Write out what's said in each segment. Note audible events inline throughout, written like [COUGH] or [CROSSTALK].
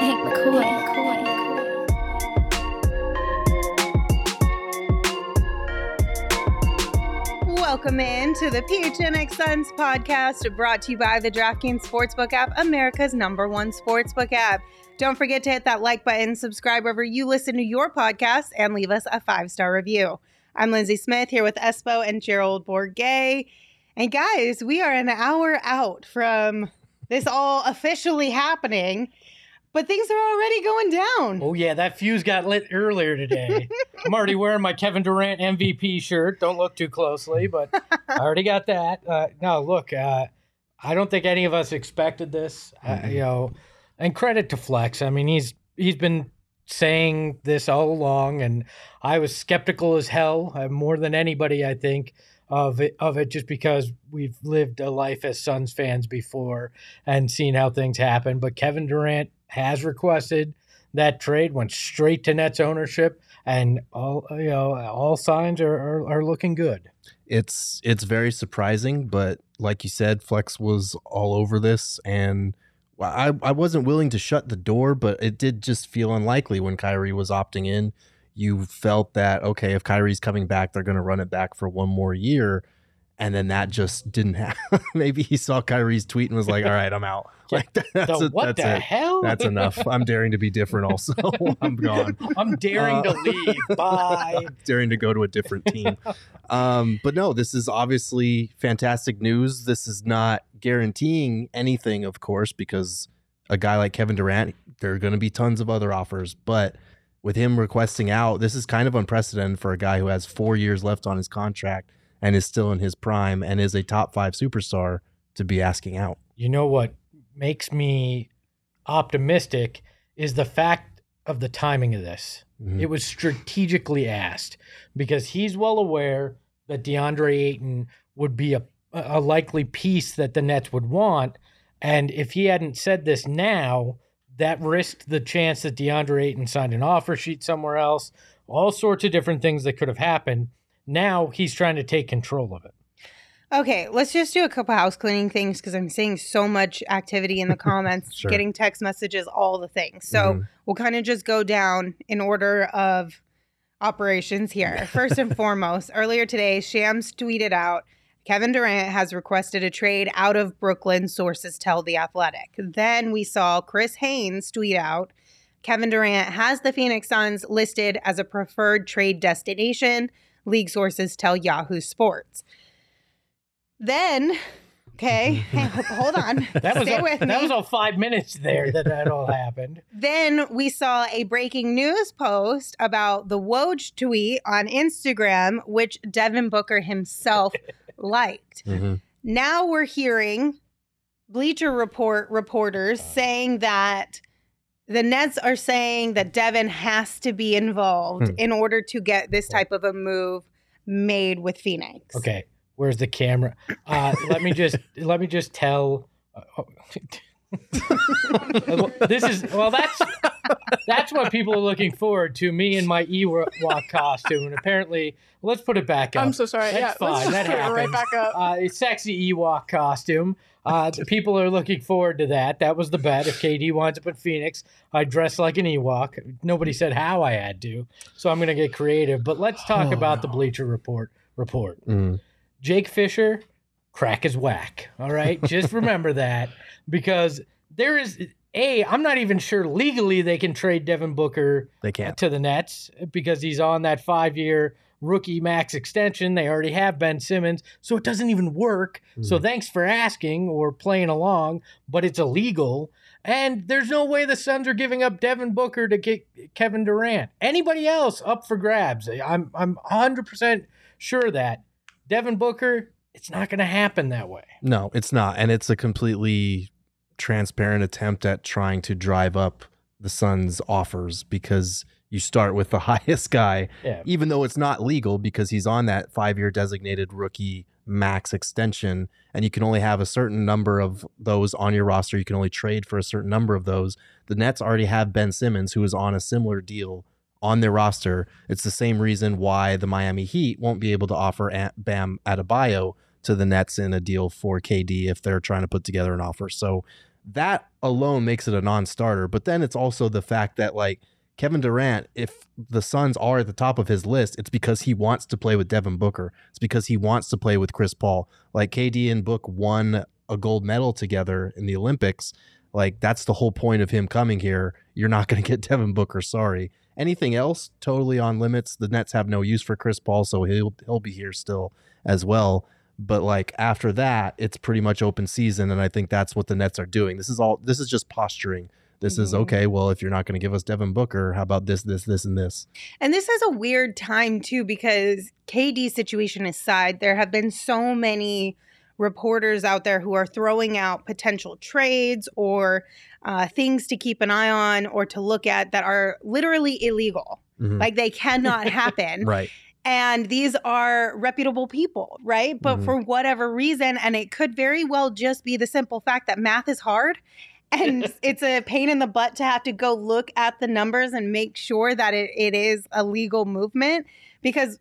Hank McCoy. Welcome in to the PHNX Suns podcast brought to you by the DraftKings Sportsbook app, America's number one sportsbook app. Don't forget to hit that like button, subscribe wherever you listen to your podcast, and leave us a five star review. I'm Lindsay Smith here with Espo and Gerald Bourguet. And guys, we are an hour out from this all officially happening, but things are already going down. Oh yeah, that fuse got lit earlier today. I'm already wearing my Kevin Durant MVP shirt. Don't look too closely, but I already got that. Uh, no, look, uh, I don't think any of us expected this. Uh, you know, and credit to Flex. I mean, he's he's been saying this all along, and I was skeptical as hell, uh, more than anybody, I think. Of it, of it, just because we've lived a life as Suns fans before and seen how things happen. But Kevin Durant has requested that trade, went straight to Nets ownership, and all you know, all signs are, are, are looking good. it's it's very surprising, but like you said, Flex was all over this, and I I wasn't willing to shut the door, but it did just feel unlikely when Kyrie was opting in. You felt that okay, if Kyrie's coming back, they're going to run it back for one more year, and then that just didn't [LAUGHS] happen. Maybe he saw Kyrie's tweet and was like, "All right, I'm out." [LAUGHS] Like that's, The it, what that's the it. hell? That's enough. I'm daring to be different. Also, [LAUGHS] I'm gone. I'm daring Uh, to leave. Bye. daring to go to a different team. um, but no, this is obviously fantastic news. This is not guaranteeing anything, of course, because a guy like Kevin Durant, there are going to be tons of other offers. But with him requesting out, this is kind of unprecedented for a guy who has four years left on his contract and is still in his prime and is a top five superstar to be asking out. You know what makes me optimistic is the fact of the timing of this. Mhm. It was strategically asked because he's well aware that DeAndre Ayton would be a, a likely piece that the Nets would want. And if he hadn't said this now, that risked the chance that DeAndre Ayton signed an offer sheet somewhere else, all sorts of different things that could have happened. Now he's trying to take control of it. Okay, let's just do a couple house cleaning things because I'm seeing so much activity in the [LAUGHS] comments, Sure. getting text messages, all the things. So Mhm. we'll kind of just go down in order of operations here. First and [LAUGHS] foremost, earlier today, Shams tweeted out Kevin Durant has requested a trade out of Brooklyn, sources tell The Athletic. Then we saw Chris Haynes tweet out Kevin Durant has the Phoenix Suns listed as a preferred trade destination, league sources tell Yahoo Sports. Then, okay, [LAUGHS] hey, hold on. [LAUGHS] That was Stay all, with that me. was all five minutes there that that all happened. [LAUGHS] Then we saw a breaking news post about the Woj tweet on Instagram, which Devin Booker himself liked. Mhm. Now we're hearing Bleacher Report reporters saying that the Nets are saying that Devin has to be involved Hmm. in order to get this type of a move made with Phoenix. Okay, where's the camera? Uh, let me just [LAUGHS] let me just tell. uh, oh, [LAUGHS] this is well. That's that's what people are looking forward to. Me in my Ewok costume, and apparently, let's put it back up. I'm so sorry. That's yeah, fine. let's just that put it right happens. back up. Uh, a sexy Ewok costume. Uh, people are looking forward to that. That was the bet. If KD winds up in Phoenix, I dress like an Ewok. Nobody said how I had to, so I'm going to get creative. But let's talk Oh, about the. Bleacher Report. Report. Mhm. Jake Fisher, crack is whack. All right. Just remember that because there is a. I'm not even sure legally they can trade Devin Booker They can't. to the Nets because he's on that five year rookie max extension. They already have Ben Simmons, so it doesn't even work. So mm-hmm. thanks for asking or playing along, but it's illegal. And there's no way the Suns are giving up Devin Booker to get Kevin Durant. Anybody else up for grabs? I'm I'm 100% sure that Devin Booker, it's not going to happen that way. No, it's not. And it's a completely transparent attempt at trying to drive up the Suns' offers because you start with the [LAUGHS] highest guy, Yeah. even though it's not legal because he's on that five year designated rookie max extension and you can only have a certain number of those on your roster. You can only trade for a certain number of those. The Nets already have Ben Simmons, who is on a similar deal on their roster. It's the same reason why the Miami Heat won't be able to offer Bam Adebayo to the Nets in a deal for KD if they're trying to put together an offer. So that alone makes it a non-starter. But then it's also the fact that like Kevin Durant, if the Suns are at the top of his list, it's because he wants to play with Devin Booker. It's because he wants to play with Chris Paul. Like KD and Book won a gold medal together in the Olympics. Like that's the whole point of him coming here. You're not going to get [LAUGHS] Devin Booker, sorry. Anything else totally on limits. The Nets have no use for Chris Paul, so he'll he'll be here still as well. But like after that, it's pretty much open season, and I think that's what the Nets are doing. This is all. This is just posturing. This is Mhm. okay. Well, if you're not going to give us Devin Booker, how about this, this, this, and this? And this is a weird time too because KD situation aside, there have been so many reporters out there who are throwing out potential trades or uh, things to keep an eye on or to look at that are literally illegal. Mhm. Like they cannot happen. [LAUGHS] right. And these are reputable people, right? But Mhm. for whatever reason, and it could very well just be the simple fact that math is hard [LAUGHS] and it's a pain in the butt to have to go look at the numbers and make sure that it, it is a legal movement. Because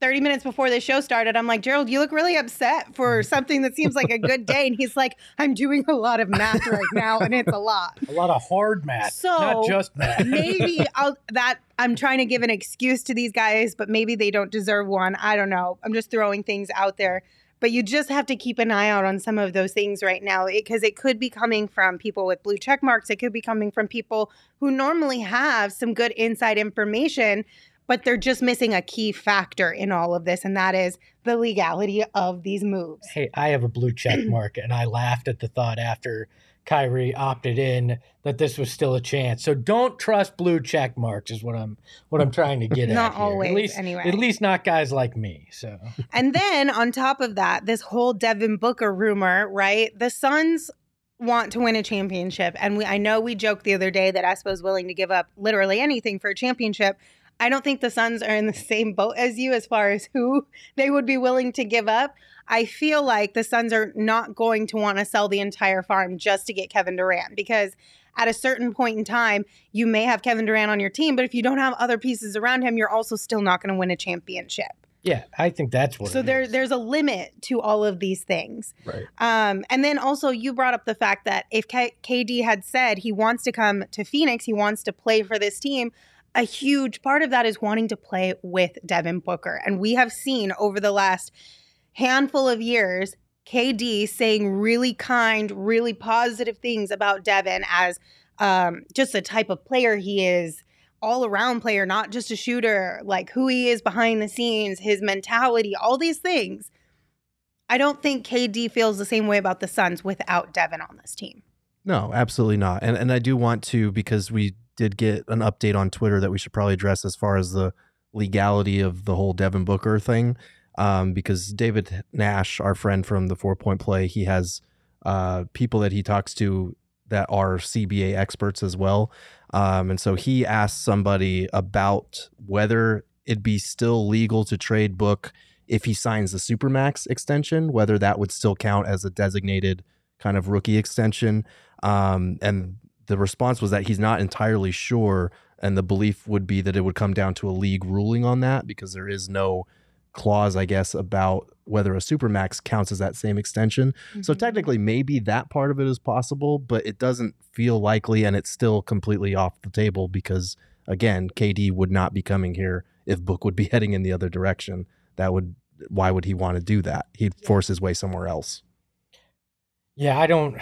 30 minutes before the show started, I'm like, Gerald, you look really upset for [LAUGHS] something that seems like a good day. And he's like, I'm doing a lot of math right now, and it's a lot A lot of hard math, So, not just math. maybe [LAUGHS] I'll that I'm trying to give an excuse to these guys, but maybe they don't deserve one. I don't know. I'm just throwing things out there. But you just have to keep an eye out on some of those things right now because it, could be coming from people with blue check marks. It could be coming from people who normally have some good inside information, but they're just missing a key factor in all of this, and that is the legality of these moves. hey, I have a blue check [CLEARS THROAT] mark, and I laughed at the thought after Kyrie opted in that this was still a chance. So don't trust blue check marks, is what I'm what I'm trying to get [LAUGHS] Not at. here. always, at least, anyway. At least not guys like me. So And then on top of that, this whole Devin Booker rumor, right? The Suns want to win a championship. And we I know we joked the other day that Espo is willing to give up literally anything for a championship. I don't think the Suns are in the same boat as you as far as who they would be willing to give up. I feel like the Suns are not going to want to sell the entire farm just to get Kevin Durant because at a certain point in time, you may have Kevin Durant on your team, but if you don't have other pieces around him, you're also still not going to win a championship. yeah, I think that's what. So it there, is. there's a limit to all of these things. Right. Um, and then also, you brought up the fact that if K- KD had said he wants to come to Phoenix, he wants to play for this team. A huge part of that is wanting to play with Devin Booker, and we have seen over the last handful of years KD saying really kind, really positive things about Devin as um, just a type of player he is, all around player, not just a shooter, like who he is behind the scenes, his mentality, all these things. I don't think KD feels the same way about the Suns without Devin on this team. No, absolutely not. And and I do want to because we did get an update on Twitter that we should probably address as far as the legality of the whole Devin Booker thing. Um, because David Nash, our friend from the Four Point Play, he has uh, people that he talks to that are CBA experts as well. Um, and so he asked somebody about whether it'd be still legal to trade Book if he signs the Supermax extension, whether that would still count as a designated kind of rookie extension. Um, and the response was that he's not entirely sure. And the belief would be that it would come down to a league ruling on that because there is no clause, I guess, about whether a supermax counts as that same extension. So Mhm. technically, maybe that part of it is possible, but it doesn't feel likely, and it's still completely off the table because, again, KD would not be coming here if Book would be [LAUGHS] heading in the other direction. That would why would he want to do that? He'd force his way somewhere else. Yeah, I don't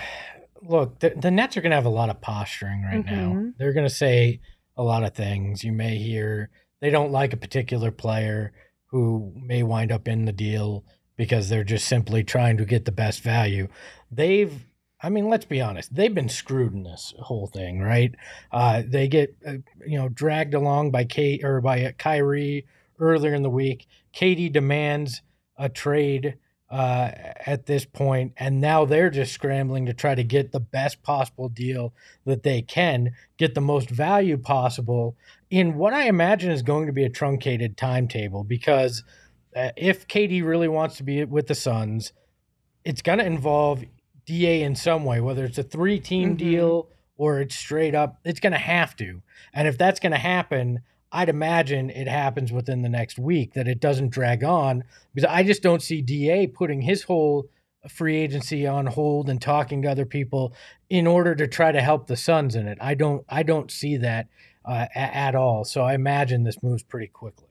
look. The, the Nets are going to have a lot of posturing right now. Mhm. They're going to say a lot of things. You may hear they don't like a particular player who may wind up in the deal because they're just simply trying to get the best value. They've, I mean, let's be honest, they've been screwed in this whole thing, right? Uh, they get, uh, you know, dragged along by Kate or by Kyrie earlier in the week. KD demands a trade uh, at this point, and now they're just scrambling to try to get the best possible deal that they can, get the most value possible in what I imagine is going to be a truncated timetable. Because uh, if KD really wants to be with the Suns, it's going to involve DA in some way, whether it's a three team Mhm. deal or it's straight up, it's going to have to. And if that's going to happen, I'd imagine it happens within the next week, that it doesn't drag on because I just don't see DA putting his whole free agency on hold and talking to other people in order to try to help the Suns in it. I don't I don't see that uh, a- at all. So I imagine this moves pretty quickly.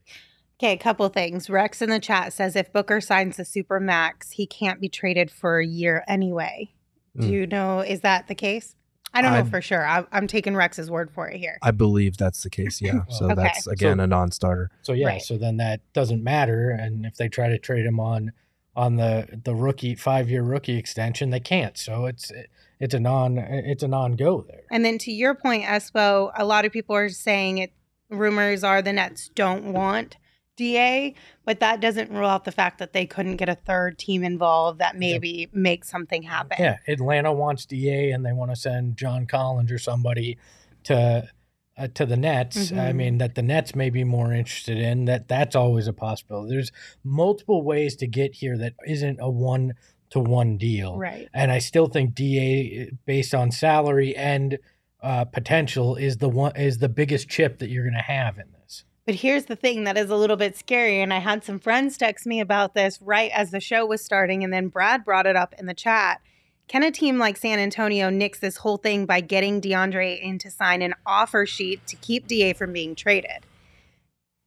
Okay, a couple things. Rex in the chat says if Booker signs the super max, he can't be traded for a year anyway. Do Mm. you know is that the case? I don't know for sure. I, I'm taking Rex's word for it here. I believe that's the case. Yeah. [LAUGHS] So Okay. that's again a non-starter. So yeah, Right. so then that doesn't matter. And if they try to trade him on on the the rookie five year rookie extension, they can't. So it's it's a non it's a non go there. And then to your point, Espo, a lot of people are saying it. Rumors are the Nets don't want Da, but that doesn't rule out the fact that they couldn't get a third team involved that maybe makes something happen. Yeah, Atlanta wants Da, and they want to send John Collins or somebody to uh, to the Nets. I Mhm. mean, that the Nets may be more interested in that. That's always a possibility. There's multiple ways to get here that isn't a one to one deal. Right. And I still think Da, based on salary and uh, potential, is the one is the biggest chip that you're going to have in this. But here's the thing that is a little bit scary. And I had some friends text me about this right as the show was starting. And then Brad brought it up in the chat. Can a team like San Antonio nix this whole thing by getting DeAndre in to sign an offer sheet to keep DA from being traded?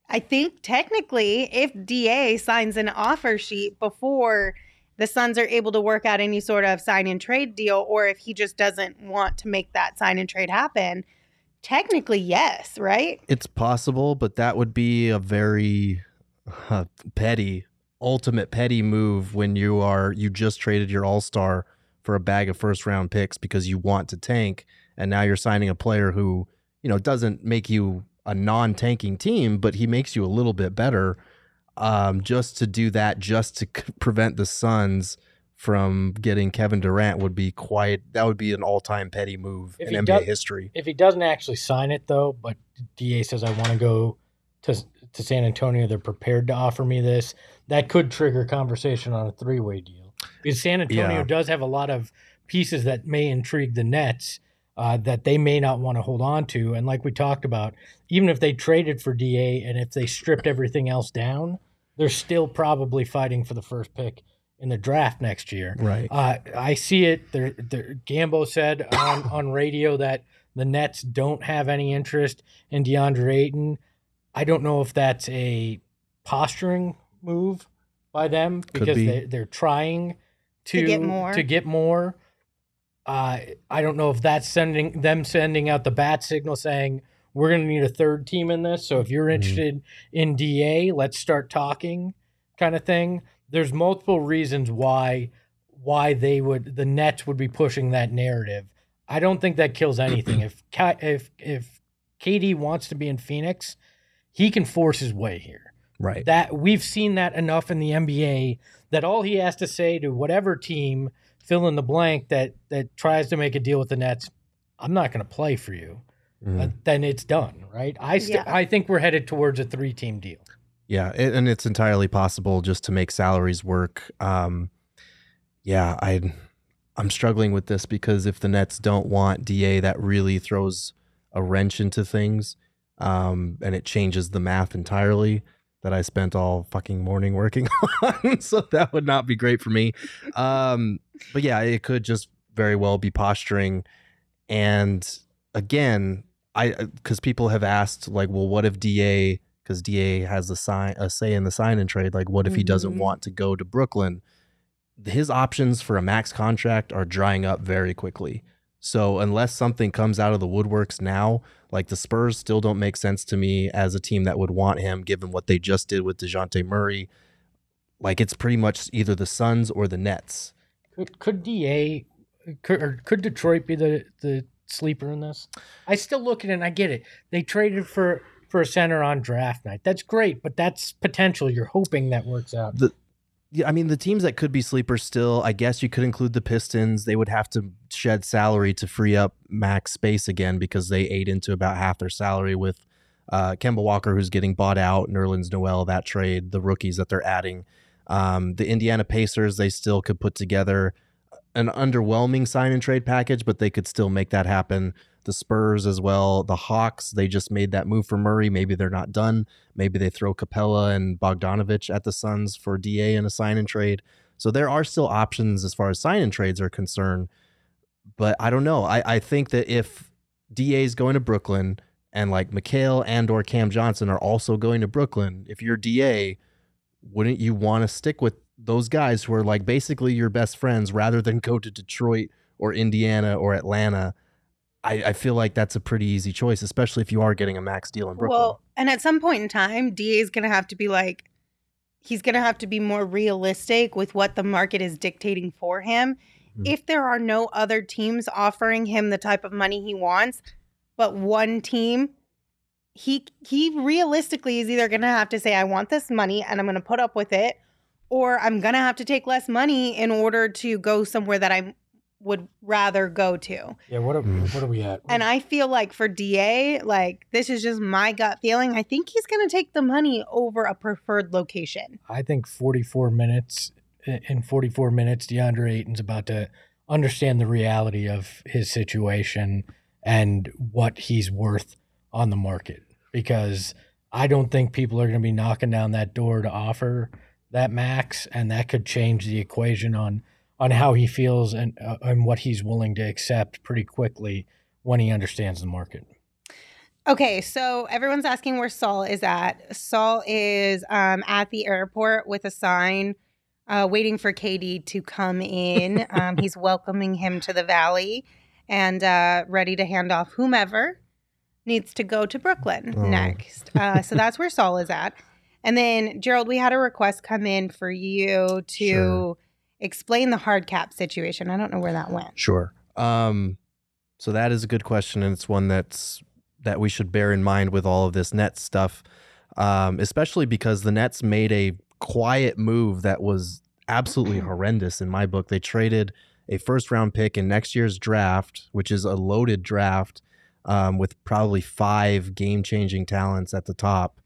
I think technically, if DA signs an offer sheet before the Suns are able to work out any sort of sign and trade deal, or if he just doesn't want to make that sign and trade happen, technically, yes, right? It's possible, but that would be a very uh, petty, ultimate petty move when you are you just traded your all star for a bag of first round picks because you want to tank, and now you're signing a player who you know doesn't make you a non tanking team, but he makes you a little bit better. Um, just to do that, just to [LAUGHS] prevent the Suns from getting Kevin Durant would be quite. That would be an all time petty move If in NBA does- history. If he doesn't actually sign it though, but Da says I want to go to to San Antonio, they're prepared to offer me this. That could trigger conversation on a three way deal because San Antonio Yeah. does have a lot of pieces that may intrigue the Nets. Uh, that they may not want to hold on to, and like we talked about, even if they traded for Da and if they stripped everything else down, they're still probably fighting for the first pick in the draft next year. Right. Uh, I see it. There, there, Gambo said on, [COUGHS] on radio that the Nets don't have any interest in DeAndre Ayton. I don't know if that's a posturing move by them because be. they, they're trying to, To get more. To get more. Uh, I don't know if that's sending them sending out the bat signal saying we're going to need a third team in this. So if you're Mhm. interested in DA, let's start talking, kind of thing. There's multiple reasons why why they would the Nets would be pushing that narrative. I don't think that kills anything. if Ka- if if KD wants to be in Phoenix, he can force his way here. Right. That we've seen that enough in the NBA that all he has to say to whatever team fill in the blank that that tries to make a deal with the Nets, I'm not going to play for you. Mhm. Uh, then it's done, right? I st- Yeah. I think we're headed towards a three team deal. Yeah, it, and it's entirely possible just to make salaries work. Um, yeah, I I'm struggling with this because if the Nets don't want Da, that really throws a wrench into things, um, and it changes the math entirely that I spent all fucking morning working [LAUGHS] on. so that would not be great for me. Um, but yeah, it could just very well be posturing. And again, I because people have asked like, well, what if Da because Da has a sign a say in the sign and trade. Like, what if he doesn't Mhm. want to go to Brooklyn? His options for a max contract are drying up very quickly. So unless something comes out of the woodworks now, like the Spurs still don't make sense to me as a team that would want him, given what they just did with Dejounte Murray. Like it's pretty much either the Suns or the Nets. Could could Da could, or could Detroit be the the sleeper in this? I still look at it and I get it. They traded for for a center on draft night. That's great, but that's potential. You're hoping that works out. The yeah, I mean, the teams that could be sleepers still, I guess you could include the Pistons. They would have to shed salary to free up max space again because they ate into about half their salary with uh, Kemba Walker, who's getting bought out, Nerlens Noel, that trade, the rookies that they're adding. Um, the Indiana Pacers, they still could put together an underwhelming sign and trade package, but they could still make that happen. The Spurs as well. The Hawks, they just made that move for Murray. Maybe they're not done. Maybe they throw Capela and Bogdanovich at the Suns for DA and a sign and trade. So there are still options as far as sign and trades are concerned. But I don't know. I, I think that if DA is going to Brooklyn and like Mikal and or Cam Johnson are also going to Brooklyn, if you're DA, wouldn't you want to stick with those guys who are like basically your best friends rather than go to Detroit or Indiana or Atlanta? I, I feel like that's a pretty easy choice, especially if you are getting a max deal in Brooklyn. Well, and at some point in time, DA is going to have to be like, he's going to have to be more realistic with what the market is dictating for him. Mhm. If there are no other teams offering him the type of money he wants, but one team, he he realistically is either going to have to say, "I want this money and I'm going to put up with it," or I'm going to have to take less money in order to go somewhere that I would rather go to. Yeah, what are, Mm. what are we at? And I feel like for DA, like this is just my gut feeling. I think he's going to take the money over a preferred location. I think 44 minutes in 44 minutes, DeAndre Ayton's about to understand the reality of his situation and what he's worth on the market because I don't think people are going to be knocking down that door to offer that max, and that could change the equation on on how he feels and uh, and what he's willing to accept pretty quickly when he understands the market. Okay, so everyone's asking where Saul is at. Saul is um, at the airport with a sign uh, waiting for KD to come in. [LAUGHS] um, he's welcoming him to the valley and uh, ready to hand off whomever needs to go to Brooklyn Oh. next. Uh, so [LAUGHS] that's where Saul is at. And then, Gerald, we had a request come in for you to Sure. Explain the hard cap situation. I don't know where that went. Sure. Um, so that is a good question, and it's one that's that we should bear in mind with all of this Nets stuff, um, especially because the Nets made a quiet move that was absolutely [CLEARS THROAT] horrendous in my book. They traded a first round pick in next year's draft, which is a loaded draft um, with probably five game changing talents at the top,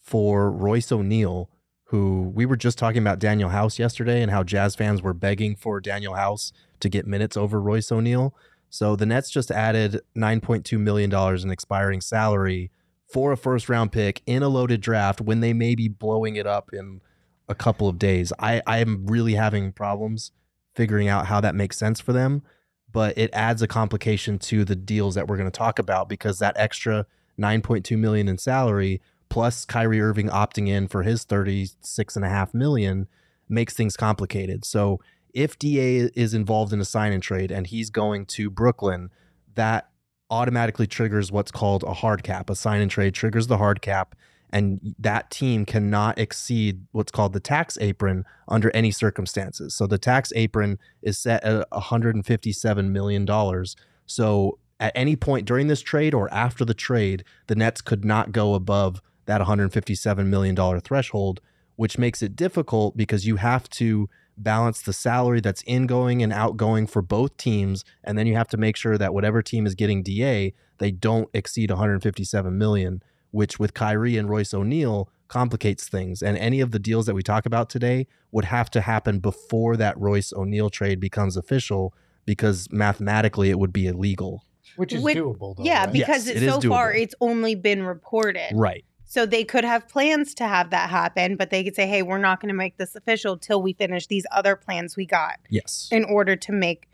for Royce O'Neale, who we were just talking about Danuel House yesterday and how Jazz fans were begging for Danuel House to get minutes over Royce O'Neale. So the Nets just added $9.2 million in expiring salary for a first round pick in a loaded draft when they may be blowing it up in a couple of days. I, I am really having problems figuring out how that makes sense for them, but it adds a complication to the deals that we're going to talk about because that extra 9.2 million in salary plus Kyrie Irving opting in for his 36 and a half million makes things complicated. So if DA is involved in a sign and trade and he's going to Brooklyn, that automatically triggers what's called a hard cap. A sign and trade triggers the hard cap, and that team cannot exceed what's called the tax apron under any circumstances. So the tax apron is set at 157 million dollars. So at any point during this trade or after the trade, the Nets could not go above that 157 million dollar threshold, which makes it difficult because you have to balance the salary that's ingoing and outgoing for both teams and then you have to make sure that whatever team is getting DA they don't exceed 157 million which with Kyrie and Royce O'Neale complicates things and any of the deals that we talk about today would have to happen before that Royce O'Neale trade becomes official because mathematically it would be illegal Which is Which- doable, though. yeah, right? because Yes, it's it is so far it's only been reported. right So they could have plans to have that happen, but they could say, "Hey, we're not going to make this official till we finish these other plans we got yes in order to make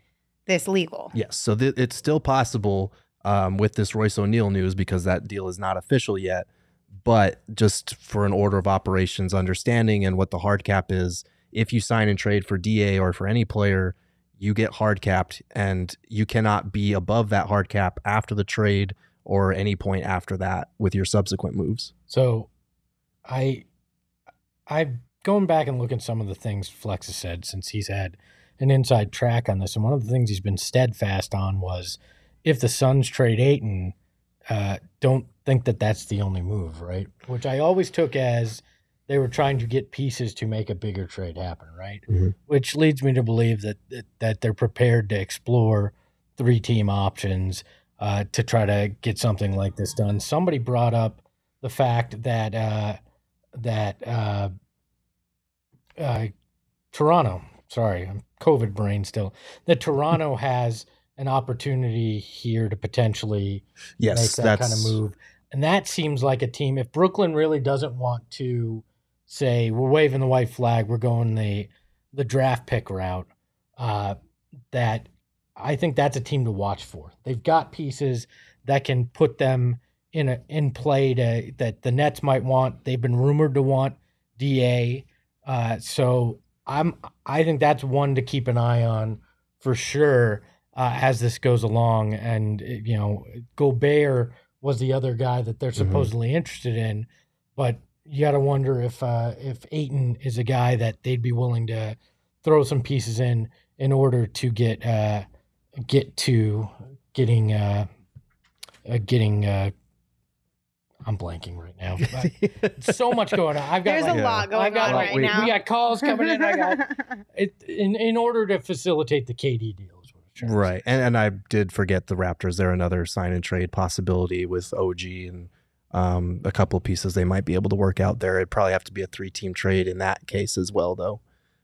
this legal." Yes, so th- it's still possible um, with this Royce O'Neale news because that deal is not official yet. But just for an order of operations understanding and what the hard cap is, if you sign and trade for DA or for any player, you get hard capped, and you cannot be above that hard cap after the trade or any point after that with your subsequent moves. So, I, I've going back and looking at some of the things Flex has said since he's had an inside track on this, and one of the things he's been steadfast on was if the Suns trade Ayton, uh, don't think that that's the only move, right? Which I always took as they were trying to get pieces to make a bigger trade happen, right? Mhm. Which leads me to believe that that, that they're prepared to explore three team options uh, to try to get something like this done. Somebody brought up the fact that uh, that uh, uh, Toronto, sorry, I'm COVID brain still, that Toronto [LAUGHS] has an opportunity here to potentially Yes, make that kind of move. And that seems like a team. If Brooklyn really doesn't want to say we're waving the white flag, we're going the the draft pick route, uh, that I think that's a team to watch for. They've got pieces that can put them in a in play to that the Nets might want. They've been rumored to want Da. Uh, so I'm I think that's one to keep an eye on for sure uh, as this goes along. And uh, you know, Gobert was the other guy that they're Mhm. supposedly interested in, but you got to wonder if uh, if Ayton is a guy that they'd be willing to throw some pieces in in order to get uh, get to getting uh, uh, getting. I'm blanking right now. [LAUGHS] So much going on. I've got There's like, a lot going I've got on like- right we- now. we got calls coming in. I got [LAUGHS] it in in order to facilitate the KD deal. Is what I'm trying to say. right. And and I did forget the Raptors. They're another sign and trade possibility with OG and um, a couple of pieces they might be able to work out there. It'd probably have to be a three team trade in that case as well, though.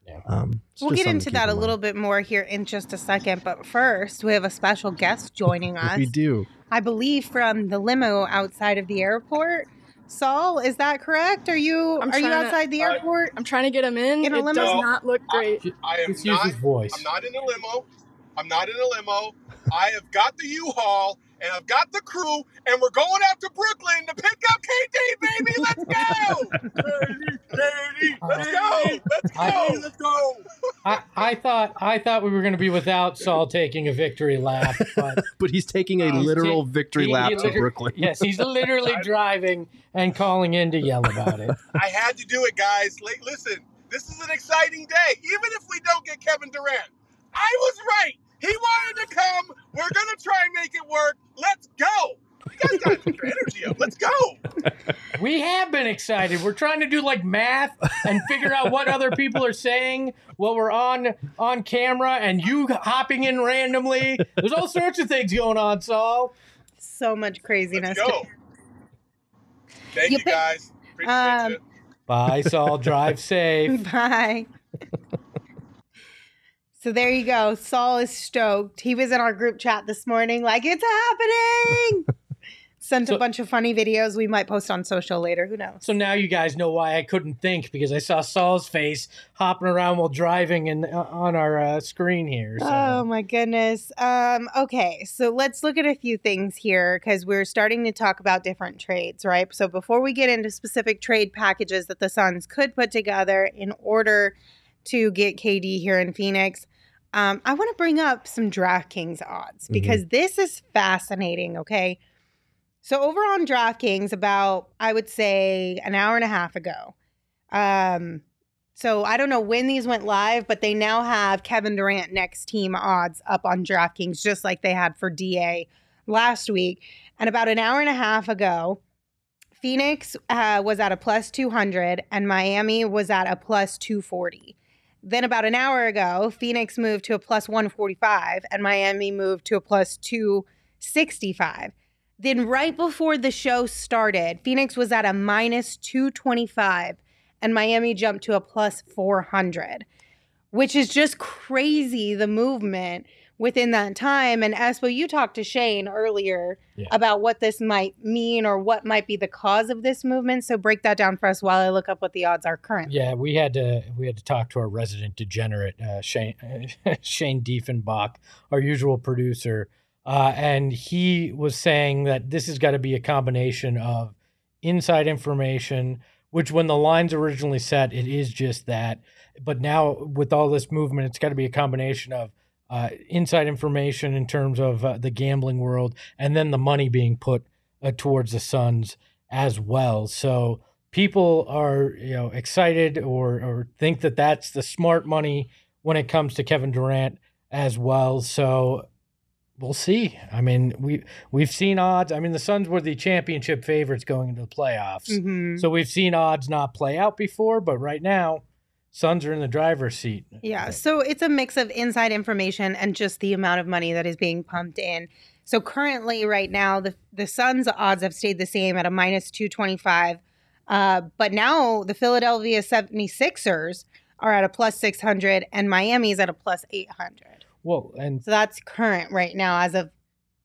Yeah. Um, We'll get into that in a mind. little bit more here in just a second. But first, we have a special guest joining [LAUGHS] us. We do. I believe from the limo outside of the airport. Saul, is that correct? Are you I'm are you trying to- outside the uh, airport? I'm trying to get him in. In a it limo? does No. not look great. I am Just use not. his voice. I'm not in a limo. I'm not in a limo. I have got the U-Haul and I've got the crew, and we're going out to Brooklyn to pick up KD, baby. Let's go, KD, KD, let's go, let's I- go, let's go. I, I thought I thought we were going to be without Saul taking a victory lap, but [LAUGHS] But he's taking a He's literal ta- victory he- lap he to liter- Brooklyn. yes, he's literally [LAUGHS] driving and calling in to yell about it. [LAUGHS] I had to do it, guys. Like, listen, this is an exciting day. Even if we don't get Kevin Durant, I was right. He wanted to come. We're gonna try and make it work. Let's go. You guys gotta put your energy up. Let's go. [LAUGHS] We have been excited. We're trying to do like math and figure out what other people are saying while we're on on camera, and you hopping in randomly. There's all sorts of things going on, Saul. so much craziness. Let's go. Thank You you, guys. Appreciate um, you. Bye, Saul. Drive safe. [LAUGHS] Bye. So there you go. Saul is stoked. He was in our group chat this morning, like, it's happening. [LAUGHS] Sent So- a bunch of funny videos we might post on social later. Who knows? So now you guys know why I couldn't think because I saw Saul's face hopping around while driving and uh, on our uh, screen here. So. Oh my goodness. Um, okay, so let's look at a few things here because we're starting to talk about different trades, right? So before we get into specific trade packages that the Suns could put together in order to get KD here in Phoenix, um, I want to bring up some DraftKings odds because this is fascinating, okay? So over on DraftKings, about I would say an hour and a half ago, um, so I don't know when these went live, but they now have Kevin Durant next team odds up on DraftKings, just like they had for DA last week. And about an hour and a half ago, Phoenix uh, was at a plus 200 and Miami was at a plus 240. Then about an hour ago, Phoenix moved to a plus 145 and Miami moved to a plus 265. Then right before the show started, Phoenix was at a minus 225 and Miami jumped to a plus 400, which is just crazy the movement within that time. And Espo, you talked to Shane earlier Yeah. about what this might mean or what might be the cause of this movement. So break that down for us while I look up what the odds are currently. Yeah, we had to we had to talk to our resident degenerate uh, Shane [LAUGHS] Shane Diefenbach, our usual producer, uh, and he was saying that this has got to be a combination of inside information, which when the lines originally set, it is just that, but now with all this movement, it's got to be a combination of uh, inside information in terms of uh, the gambling world, and then the money being put uh, towards the Suns as well. So people are you know excited or or think that that's the smart money when it comes to Kevin Durant as well. So we'll see. I mean, we we've seen odds. I mean, the Suns were the championship favorites going into the playoffs, Mhm. so we've seen odds not play out before. But right now, Suns are in the driver's seat. Yeah, so it's a mix of inside information and just the amount of money that is being pumped in. So currently, right now, the the Suns' odds have stayed the same at a minus 225. Uh, but now the Philadelphia 76ers are at a plus 600 and Miami's at a plus 800. Well, and So that's current right now as of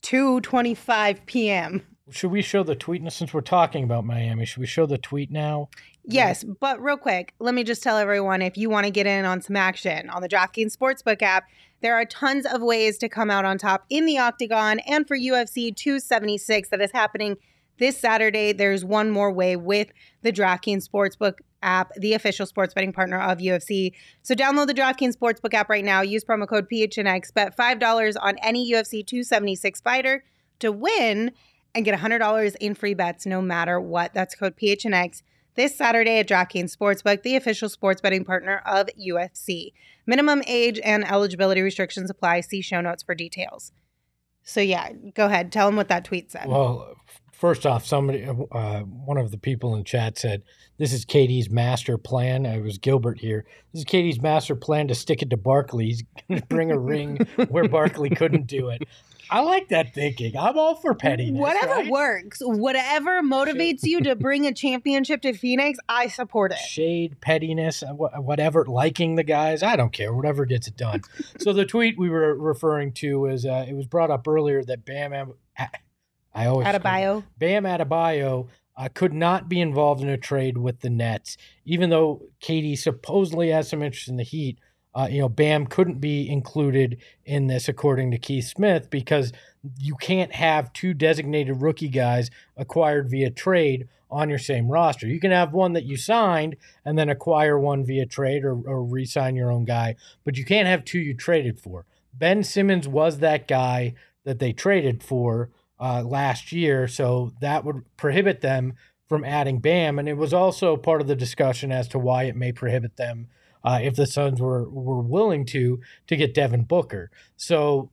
2:25 p.m. should we show the tweet since we're talking about Miami? Should we show the tweet now? Yes, but real quick, let me just tell everyone if you want to get in on some action on the DraftKings Sportsbook app, there are tons of ways to come out on top in the Octagon and for UFC 276 that is happening this Saturday. There's one more way with the DraftKings Sportsbook app, the official sports betting partner of UFC. So download the DraftKings Sportsbook app right now. Use promo code PHNX. Bet $5 on any UFC 276 fighter to win and get $100 in free bets no matter what. That's code PHNX this Saturday at DraftKings Sportsbook, the official sports betting partner of UFC. Minimum age and eligibility restrictions apply. See show notes for details. So yeah, go ahead. Tell them what that tweet said. Well, first off, somebody, uh, one of the people in chat said, "This is KD's master plan." It was Gilbert here. This is KD's master plan to stick it to Barkley. He's going to bring a ring [LAUGHS] where Barkley couldn't do it. I like that thinking. I'm all for pettiness. Whatever right? works, whatever motivates you to bring a championship to Phoenix, I support it. Shade, pettiness, uh, whatever, liking the guys. I don't care. Whatever gets it done. [LAUGHS] so the tweet we were referring to is uh, it was brought up earlier that Bam. Ab- I always Out of bio. Bam Adebayo uh, could not be involved in a trade with the Nets, even though KD supposedly has some interest in the Heat. Uh, you know, Bam couldn't be included in this, according to Keith Smith, because you can't have two designated rookie guys acquired via trade on your same roster. You can have one that you signed and then acquire one via trade or, or re sign your own guy, but you can't have two you traded for. Ben Simmons was that guy that they traded for uh, last year, so that would prohibit them from adding Bam. And it was also part of the discussion as to why it may prohibit them uh, if the Suns were were willing to to get Devin Booker. So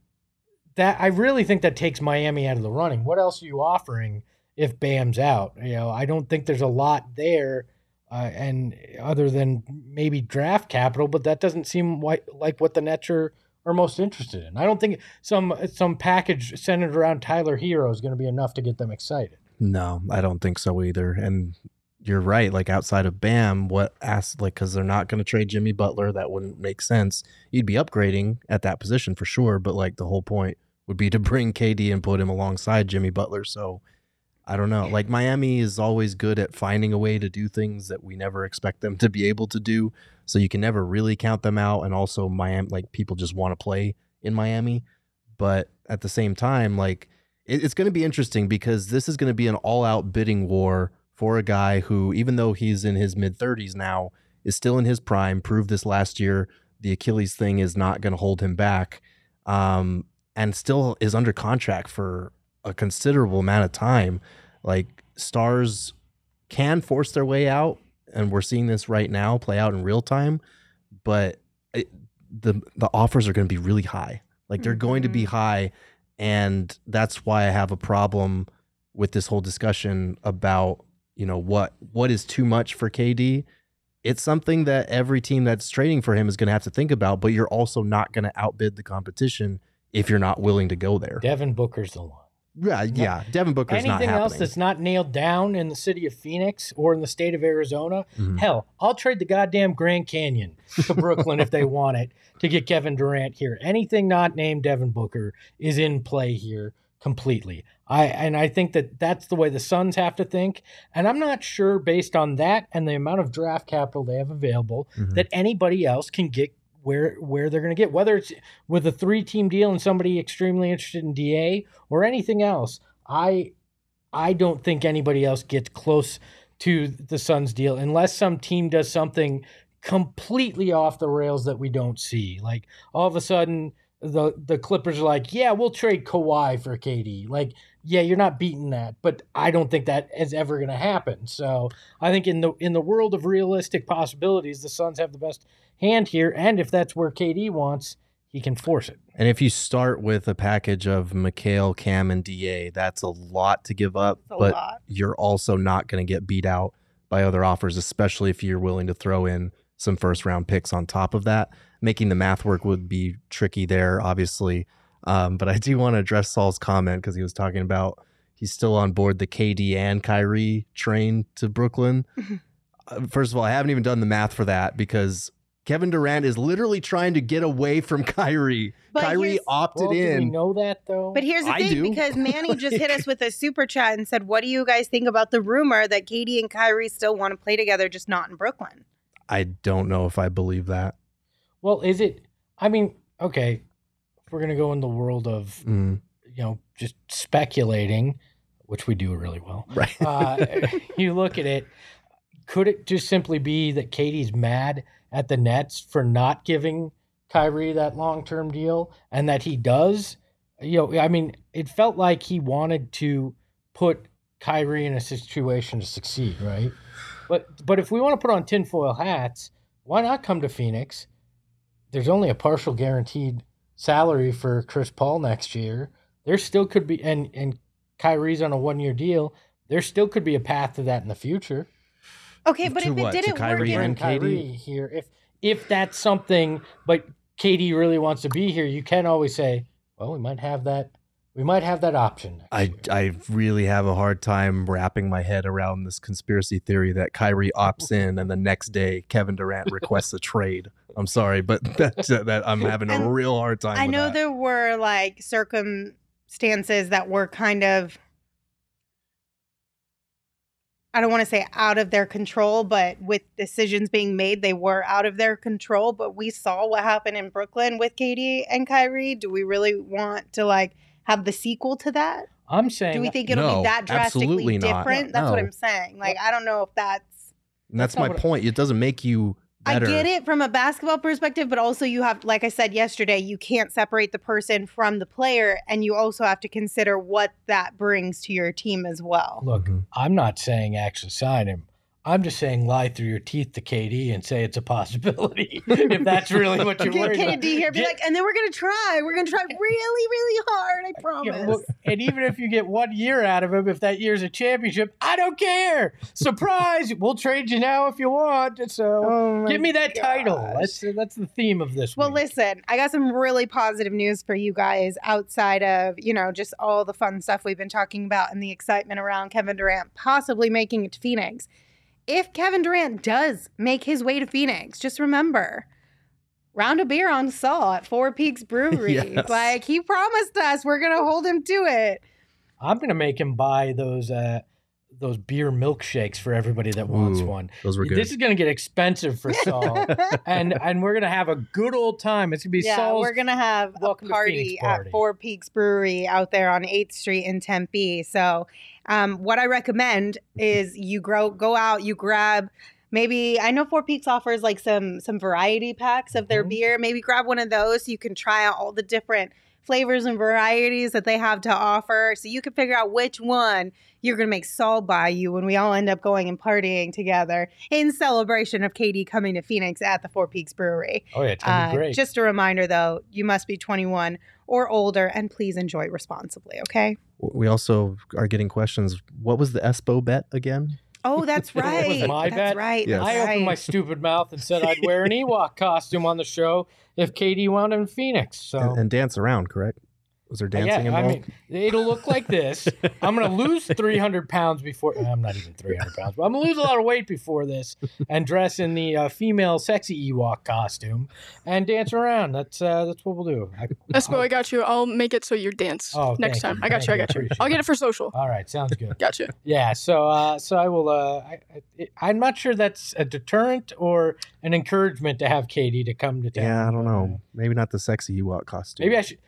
that I really think that takes Miami out of the running. What else are you offering if Bam's out? You know, I don't think there's a lot there. Uh, and other than maybe draft capital, but that doesn't seem like, like what the Nets are, are most interested in. I don't think some some package centered around Tyler Herro is going to be enough to get them excited. No, I don't think so either. And you're right. Like outside of Bam, what ask like because they're not going to trade Jimmy Butler. That wouldn't make sense. You'd be upgrading at that position for sure. But like the whole point would be to [LAUGHS] bring KD and put him alongside Jimmy Butler. So I don't know. Like Miami is always good at finding a way to do things that we never expect them [LAUGHS] to be able to do. So you can never really count them out. And also Miami, like people just want to play in Miami. But at the same time, like it, it's going to be interesting because this is going to be an all-out bidding war for a guy who, even though he's in his mid 30s now, is still in his prime. Proved this last year. The Achilles thing is not going to hold him back, um, and still is under contract for a considerable amount of time. Like stars can force their way out, and we're seeing this right now play out in real time. But it, the the offers are going to be really high. Like they're going to be Mhm. high, and that's why I have a problem with this whole discussion about you know what what is too much for KD. It's something that every team that's trading for him is going to have to think about, but you're also not going to outbid the competition if you're not willing to go there. Devin Booker's the one. Yeah, yeah. Devin Booker's not Anything else that's not nailed down in the city of Phoenix or in the state of Arizona, Mhm. hell, I'll trade the goddamn Grand Canyon to [LAUGHS] Brooklyn if they want it to get Kevin Durant here. Anything not named Devin Booker is in play here completely. I and I think that that's the way the Suns have to think. And I'm not sure, based on that and the amount of draft capital they have available, Mhm. that anybody else can get where where they're going to get, whether it's with a three team deal and somebody extremely interested in DA or anything else. I I don't think anybody else gets close to the Suns deal unless some team does something completely off the rails that we don't see. Like all of a sudden the the Clippers are like, yeah, we'll trade Kawhi for KD. Like, yeah, you're not beating that, but I don't think that is ever going to happen. So I think in the in the world of realistic possibilities, the Suns have the best hand here, and if that's where KD wants, he he can force it. And if you start with a package of Mikal, Cam, and DA, that's a lot to give up. A but lot. you're also not going to get beat out by other offers, especially if you're willing to throw in some first round picks on top of that. Making the math work would be tricky there, obviously. Um, but I do want to address Saul's comment because he was talking about he's still on board the KD and Kyrie train to Brooklyn. Uh, First of all, I haven't even done the math for that because Kevin Durant is literally trying to get away from [LAUGHS] Kyrie. But Kyrie opted Well, do we know that though? But here's the I thing, do. because Manny just hit us [LAUGHS] with a super chat and said, "What do you guys think about the rumor that KD and Kyrie still want to play together, just not in Brooklyn?" I don't know if I believe that. Well, is it? I mean, okay, if we're gonna go in the world of Mm, you know just speculating, which we do really well. [LAUGHS] right. Uh, [LAUGHS] you look at it. Could it just simply be that KD's mad at the Nets for not giving Kyrie that long term deal, and that he does? You know, I mean, it felt like he wanted to put Kyrie in a situation to succeed, right? But but if we want to put on tinfoil hats, why not come to Phoenix? There's only a partial guaranteed salary for Chris Paul next year. There still could be, and and Kyrie's on a one year deal. There still could be a path to that in the future. Okay, but To if it what? To didn't Kyrie work, and in, Bring KD? Kyrie here, if if that's something, but KD really wants to be here, you can always say, well, we might have that. We might have that option. next I, year. I really have a hard time wrapping my head around this conspiracy theory that Kyrie opts [LAUGHS] in and the next day Kevin Durant requests a trade. I'm sorry, but [LAUGHS] that's that I'm having a And real hard time. I with know that. there were like circumstances that were kind of I don't want to say out of their control, but with decisions being made, they were out of their control. But we saw what happened in Brooklyn with KD and Kyrie. Do we really want to like have the sequel to that? I'm saying Do we think it'll No, be that drastically absolutely not. different? That's what I'm saying. Like, I don't know if that's. and that's, that's my what- point. It doesn't make you better. I get it from a basketball perspective, but also you have, like I said yesterday, you can't separate the person from the player, and you also have to consider what that brings to your team as well. Look, Mhm. I'm not saying actually sign him. I'm just saying lie through your teeth to KD and say it's a possibility. [LAUGHS] if that's really what you're Get worried about. KD here, be Get- like, and then we're gonna try. We're gonna try really, really hard. I Yeah, promise. look, and even if you get one year out of him, if that year's a championship, I don't care. Surprise! we'll trade you now if you want. So Oh give me that title. That's that's the theme of this. Well, week. listen, I got some really positive news for you guys outside of, you know, just all the fun stuff we've been talking about and the excitement around Kevin Durant possibly making it to Phoenix. If Kevin Durant does make his way to Phoenix, just remember round of beer on Saul at Four Peaks Brewery. [LAUGHS] Yes. Like he promised us, we're going to hold him to it. I'm gonna make him buy those uh those beer milkshakes for everybody that wants Ooh, one. Those were good. This is gonna get expensive for [LAUGHS] Saul, and and we're gonna have a good old time. It's gonna be yeah, Saul's. we're gonna have a Welcome to party, at. Four Peaks Brewery out there on 8th Street in Tempe. So, um, what I recommend is you grow, go out, you grab maybe I know Four Peaks offers like some some variety packs of their Mhm. beer. Maybe grab one of those so you can try out all the different flavors and varieties that they have to offer, so you can figure out which one you're gonna make Saul buy you when we all end up going and partying together in celebration of KD coming to Phoenix at the Four Peaks Brewery. oh yeah, it's Uh, great. Just a reminder, though, you must be 21 or older, and please enjoy responsibly. Okay. We also are getting questions. What was the Espo bet again? Oh, that's [LAUGHS] What was right. my that's bet? right. Yes. I opened my stupid mouth and said I'd wear an [LAUGHS] Ewok costume on the show if KD wound in Phoenix. So And, and dance around, correct? Was there dancing yeah, I mean, it'll look like this. I'm gonna lose [LAUGHS] 300 pounds before. I'm not even 300 pounds, but I'm gonna lose a lot of weight before this, and dress in the uh, female sexy Ewok costume and dance around. That's uh, that's what we'll do. I, [LAUGHS] Espo, I got you. I'll make it so you dance Oh, next time. you. I got you. I got you. you. I'll get it. it for social. all right, sounds good. [LAUGHS] Gotcha. Yeah, so uh, so I will. Uh, I, I, I'm not sure that's a deterrent or an encouragement to have KD to come to town. yeah, I don't uh, know. Maybe not the sexy Ewok costume. Maybe I should.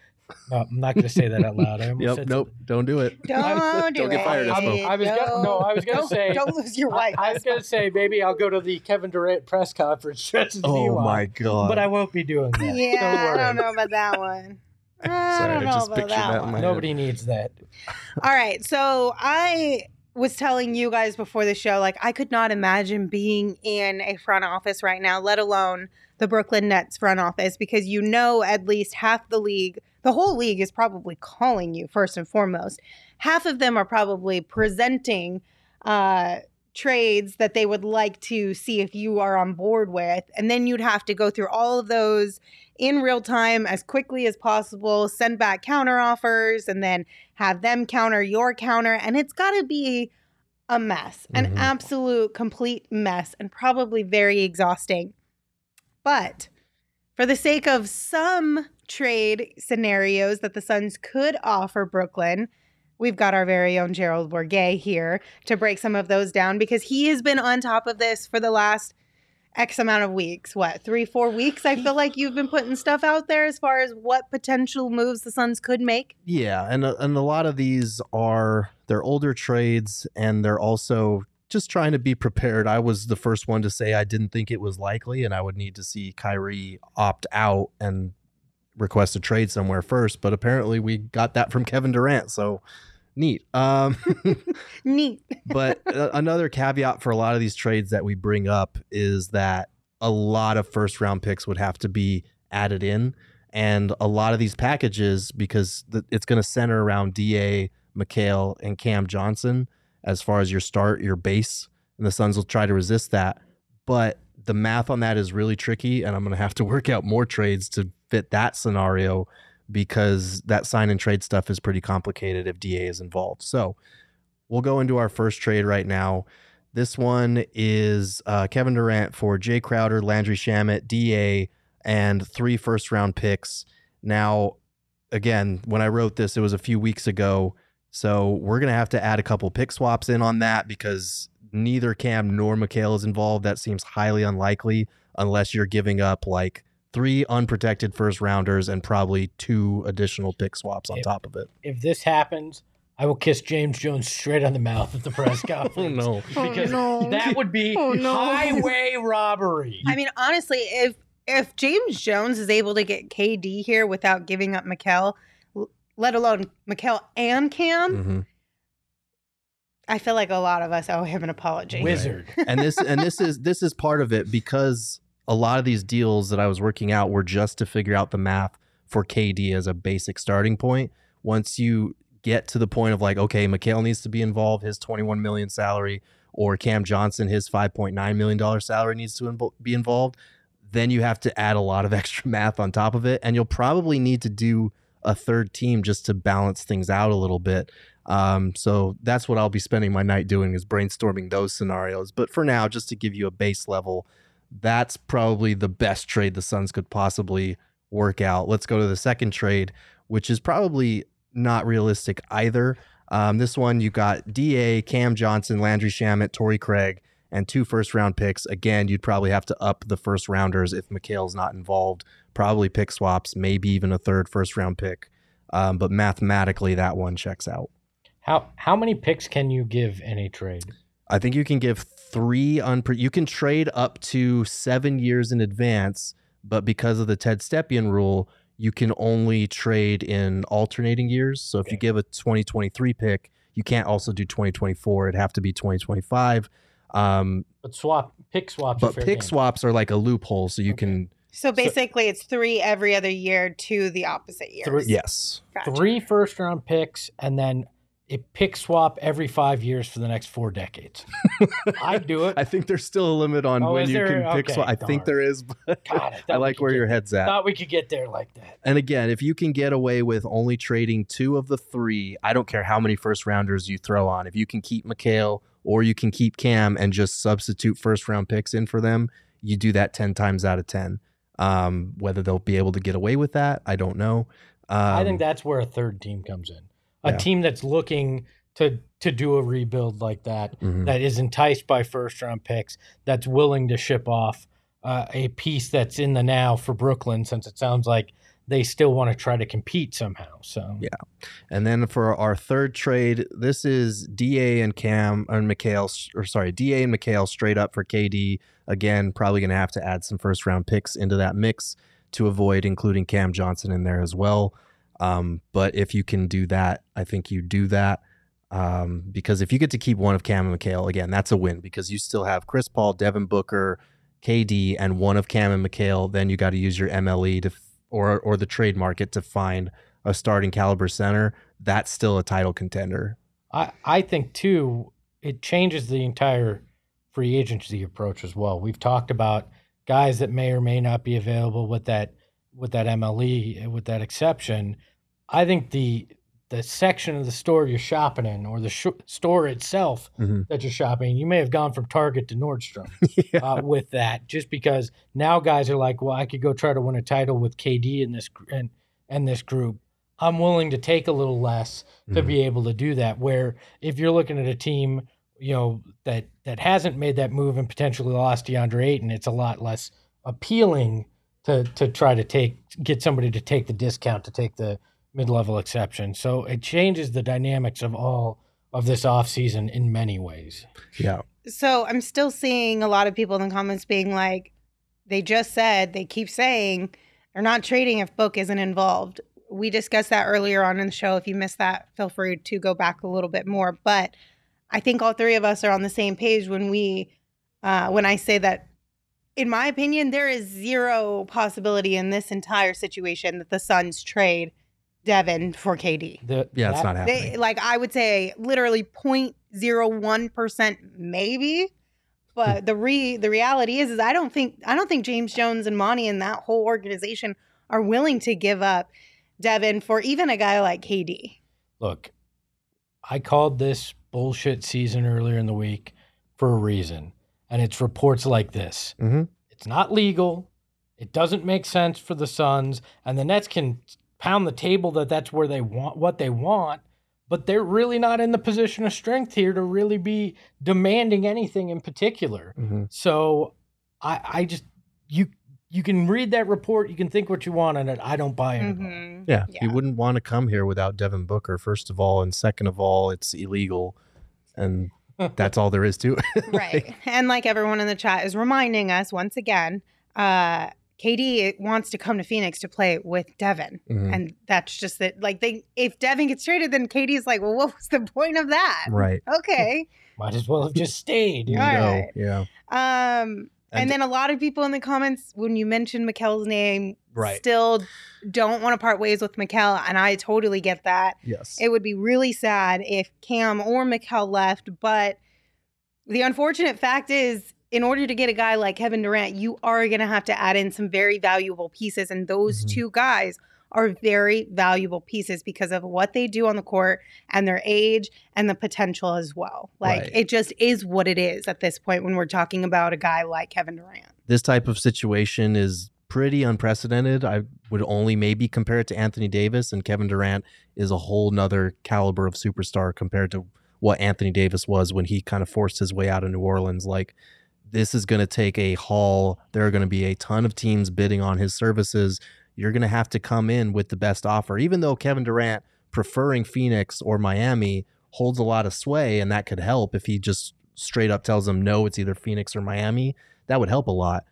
No, I'm not going to say that out loud. I almost [LAUGHS] Yep. said Nope. Don't do it. Don't [LAUGHS] do Don't get it. fired, Espo. I was gonna- no, I was gonna Don't- say- Don't lose your wife. I, I was going to say maybe I'll go to the Kevin Durant press conference dressed as an Oh Ewok, my god. but I won't be doing that. Yeah, don't worry. I don't know about that one. [LAUGHS] I Sorry, don't I know just about that that in one. head. Nobody needs that. All right, so I was telling you guys before the show, like I could not imagine being in a front office right now, let alone the Brooklyn Nets front office, because you know at least half the league, the whole league is probably calling you first and foremost. Half of them are probably presenting uh, trades that they would like to see if you are on board with. And then you'd have to go through all of those in real time as quickly as possible, send back counter offers, and then have them counter your counter. And it's got to be a mess, an Mhm. absolute complete mess, and probably very exhausting. But for the sake of some trade scenarios that the Suns could offer Brooklyn, we've got our very own Gerald Bourguet here to break some of those down because he has been on top of this for the last X amount of weeks. What, three, four weeks? I feel like you've been putting stuff out there as far as what potential moves the Suns could make. Yeah, and a, and a lot of these are they're older trades, and they're also just trying to be prepared. I was the first one to say I didn't think it was likely, and I would need to see Kyrie opt out and request a trade somewhere first. But apparently, we got that from Kevin Durant, so neat. Um, [LAUGHS] Neat. [LAUGHS] but another caveat for a lot of these trades that we bring up is that a lot of first round picks would have to be added in and a lot of these packages because the, it's going to center around da Mikal, and cam johnson as far as your start your base and the suns will try to resist that but the math on that is really tricky and i'm going to have to work out more trades to fit that scenario because that sign and trade stuff is pretty complicated if da is involved so we'll go into our first trade right now. This one is uh, Kevin Durant for Jay Crowder, Landry Shamet, DA, and three first round picks. Now, again, when I wrote this, it was a few weeks ago. So we're going to have to add a couple pick swaps in on that because neither Cam nor Mikal is involved. That seems highly unlikely unless you're giving up like three unprotected first rounders and probably two additional pick swaps on Yep. top of it. If this happens, I will kiss James Jones straight on the mouth at the press [LAUGHS] Oh, conference. no. Oh, Because no. that would be Oh, no. highway robbery. I mean, honestly, if if James Jones is able to get KD here without giving up Mikal, let alone Mikal and Cam, Mhm. I feel like a lot of us owe him an apology. Wizard. and this and this is this is part of it because a lot of these deals that I was working out were just to figure out the math for KD as a basic starting point. Once you get to the point of like, okay, Mikal needs to be involved, his 21 million salary, or Cam Johnson, his 5.9 million dollar salary needs to be involved, then you have to add a lot of [LAUGHS] extra math on top of it, and you'll probably need to do a third team just to balance things out a little bit. Um, so that's what I'll be spending my night doing is brainstorming those scenarios. But for now, just to give you a base level, that's probably the best trade the Suns could possibly work out. Let's go to the second trade, which is probably not realistic either. Um, this one you got Da, Cam Johnson, Landry Shamet, Torrey Craig, and two first round picks. Again, you'd probably have to up the first rounders if Mikal's not involved. Probably pick swaps, maybe even a third first round pick. Um, but mathematically, that one checks out. How how many picks can you give in a trade? I think you can give three unpre- you can trade up to seven years in advance, but because of the Ted Stepien rule, you can only trade in alternating years. So if you give a 2023 pick, you can't also do 2024. It'd have to be 2025. Um, But swap pick swaps. are but pick game. swaps are like a loophole, so you Okay. can So basically, it's three every other year to the opposite year. Yes. Gotcha. Three first round picks and then a pick swap every five years for the next four decades. [LAUGHS] I'd do it. I think there's still a limit on Oh, when you there? can pick Okay, swap. I think there is, but God, I, [LAUGHS] I like where get your head's at. Thought we could get there like that. And again, if you can get away with only trading two of the three, I don't care how many first rounders you throw on. If you can keep Mikal or you can keep Cam and just substitute first round picks in for them, you do that 10 times out of 10. Um, whether they'll be able to get away with that, I don't know. Um, I think that's where a third team comes in. A Yeah. team that's looking to to do a rebuild like that, mhm. that is enticed by first round picks, that's willing to ship off uh, a piece that's in the now for Brooklyn, since it sounds like they still want to try to compete somehow. So Yeah. And then for our third trade, this is DA and Cam and Mikal, or sorry, DA and Mikal straight up for KD. Again, probably going to have to add some first round picks into that mix to avoid including Cam Johnson in there as well. Um, but if you can do that, I think you do that. Um, because if you get to keep one of Cam and Mikal, again, that's a win because you still have Chris Paul, Devin Booker, KD, and one of Cam and Mikal. Then you got to use your MLE to or or the trade market to find a starting caliber center. That's still a title contender. I, I think too, it changes the entire free agency approach as well. We've talked about guys that may or may not be available with that with that MLE with that exception. I think the the section of the store you're shopping in or the sh- store itself Mhm. that you're shopping, you may have gone from Target to Nordstrom [LAUGHS] yeah. uh, with that, just because now guys are like, well, I could go try to win a title with KD in this and and this group. I'm willing to take a little less to Mhm. be able to do that. Where if you're looking at a team, you know that that hasn't made that move and potentially lost DeAndre Ayton, it's a lot less appealing to to try to take get somebody to take the discount to take the mid level exception. So it changes the dynamics of all of this offseason in many ways. yeah. So I'm still seeing a lot of people in the comments being like, they just said, they keep saying they're not trading if Book isn't involved. We discussed that earlier on in the show. If you missed that, feel free to go back a little bit more. But I think all three of us are on the same page when we, uh, when I say that, in my opinion, there is zero possibility in this entire situation that the Suns trade Devin for KD. The, Yeah, it's that- not happening. They like I would say literally 0.01% maybe. But hmm. the re the reality is is I don't think I don't think James Jones and Monty and that whole organization are willing to give up Devin for even a guy like KD. look, I called this bullshit season earlier in the week for a reason. And it's reports like this. Mhm. It's not legal. It doesn't make sense for the Suns. And the Nets can pound the table that that's where they want what they want. But they're really not in the position of strength here to really be demanding anything in particular. Mhm. So I, I just you you can read that report, you can think what you want on it. I don't buy it. at all. Mhm. Yeah, Yeah. you wouldn't want to come here without Devin Booker, first of all, and second of all, it's illegal, and that's all there is to it. [LAUGHS] Right. and like everyone in the chat is reminding us once again, uh KD wants to come to Phoenix to play with Devin. Mhm. And that's just that like they if Devin gets traded, then KD's like, well, what was the point of that? Right. Okay. Might as well have just stayed. You All know, right. Yeah. Um, and, And- then a lot of people in the comments, when you mentioned Mikal's name, Right. still don't want to part ways with Mikal, and I totally get that. Yes. It would be really sad if Cam or Mikal left, but the unfortunate fact is, in order to get a guy like Kevin Durant, you are going to have to add in some very valuable pieces, and those Mhm. two guys are very valuable pieces because of what they do on the court and their age and the potential as well. Like Right. it just is what it is at this point when we're talking about a guy like Kevin Durant. this type of situation is pretty unprecedented. I would only maybe compare it to Anthony Davis and Kevin Durant is a whole nother caliber of superstar compared to what Anthony Davis was when he kind of forced his way out of New Orleans. Like this is going to take a haul. There are going to be a ton of teams bidding on his services. You're going to have to come in with the best offer, even though Kevin Durant preferring Phoenix or Miami holds a lot of sway, and that could help if he just straight up tells them no, it's either Phoenix or Miami. That would help a lot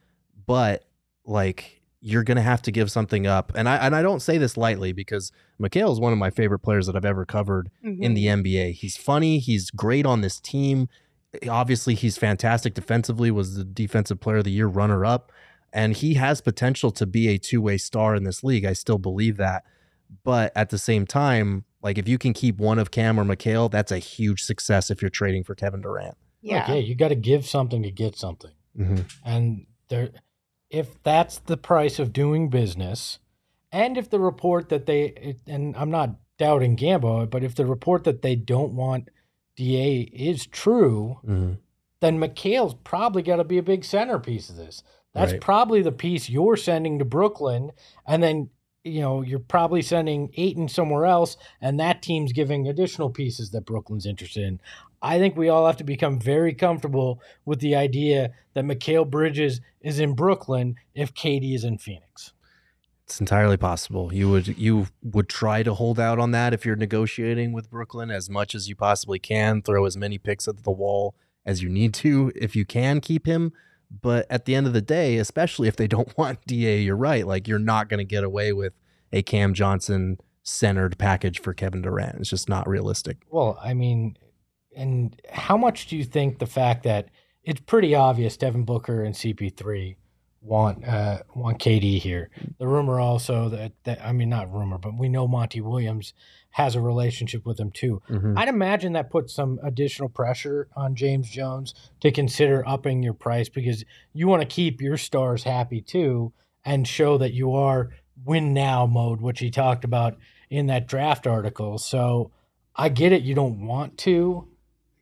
but like you're gonna have to give something up. And I and I don't say this lightly because Mikal is one of my favorite players that I've ever covered in the NBA. He's funny. He's great on this team. Obviously, he's fantastic defensively. Was the defensive player of the year runner up, and he has potential to be a two way star in this league. I still believe that. But at the same time, like if you can keep one of Cam or Mikal, that's a huge success if you're trading for Kevin Durant. yeah. Like, yeah, you got to give something to get something. Mm-hmm. And there, if that's the price of doing business, and if the report that they, and I'm not doubting Gambo, but if the report that they don't want Da is true, Mm-hmm. then Mikal's probably got to be a big centerpiece of this. That's Right. probably the piece you're sending to Brooklyn, and then you know you're probably sending Ayton somewhere else, and that team's giving additional pieces that Brooklyn's interested in. I think we all have to become very comfortable with the idea that Mikal Bridges is in Brooklyn if KD is in Phoenix. It's entirely possible. You would you would try to hold out on that if you're negotiating with Brooklyn as much as you possibly can. Throw as many picks at the wall as you need to if you can keep him. But at the end of the day, especially if they don't [LAUGHS] want Da, you're right. Like you're not going to get away with a Cam Johnson centered package for Kevin Durant. It's just not realistic. Well, I mean, and how much do you think the fact that it's pretty obvious Devin Booker and CP3 want uh, want KD here? The rumor also that, that I mean, not rumor, but we know Monty Williams has a relationship with him too. Mhm. I'd imagine that puts some additional pressure on James Jones to consider upping your price because you want to keep your stars happy too and show that you are win now mode, which he talked about in that draft article. So I get it. You don't want to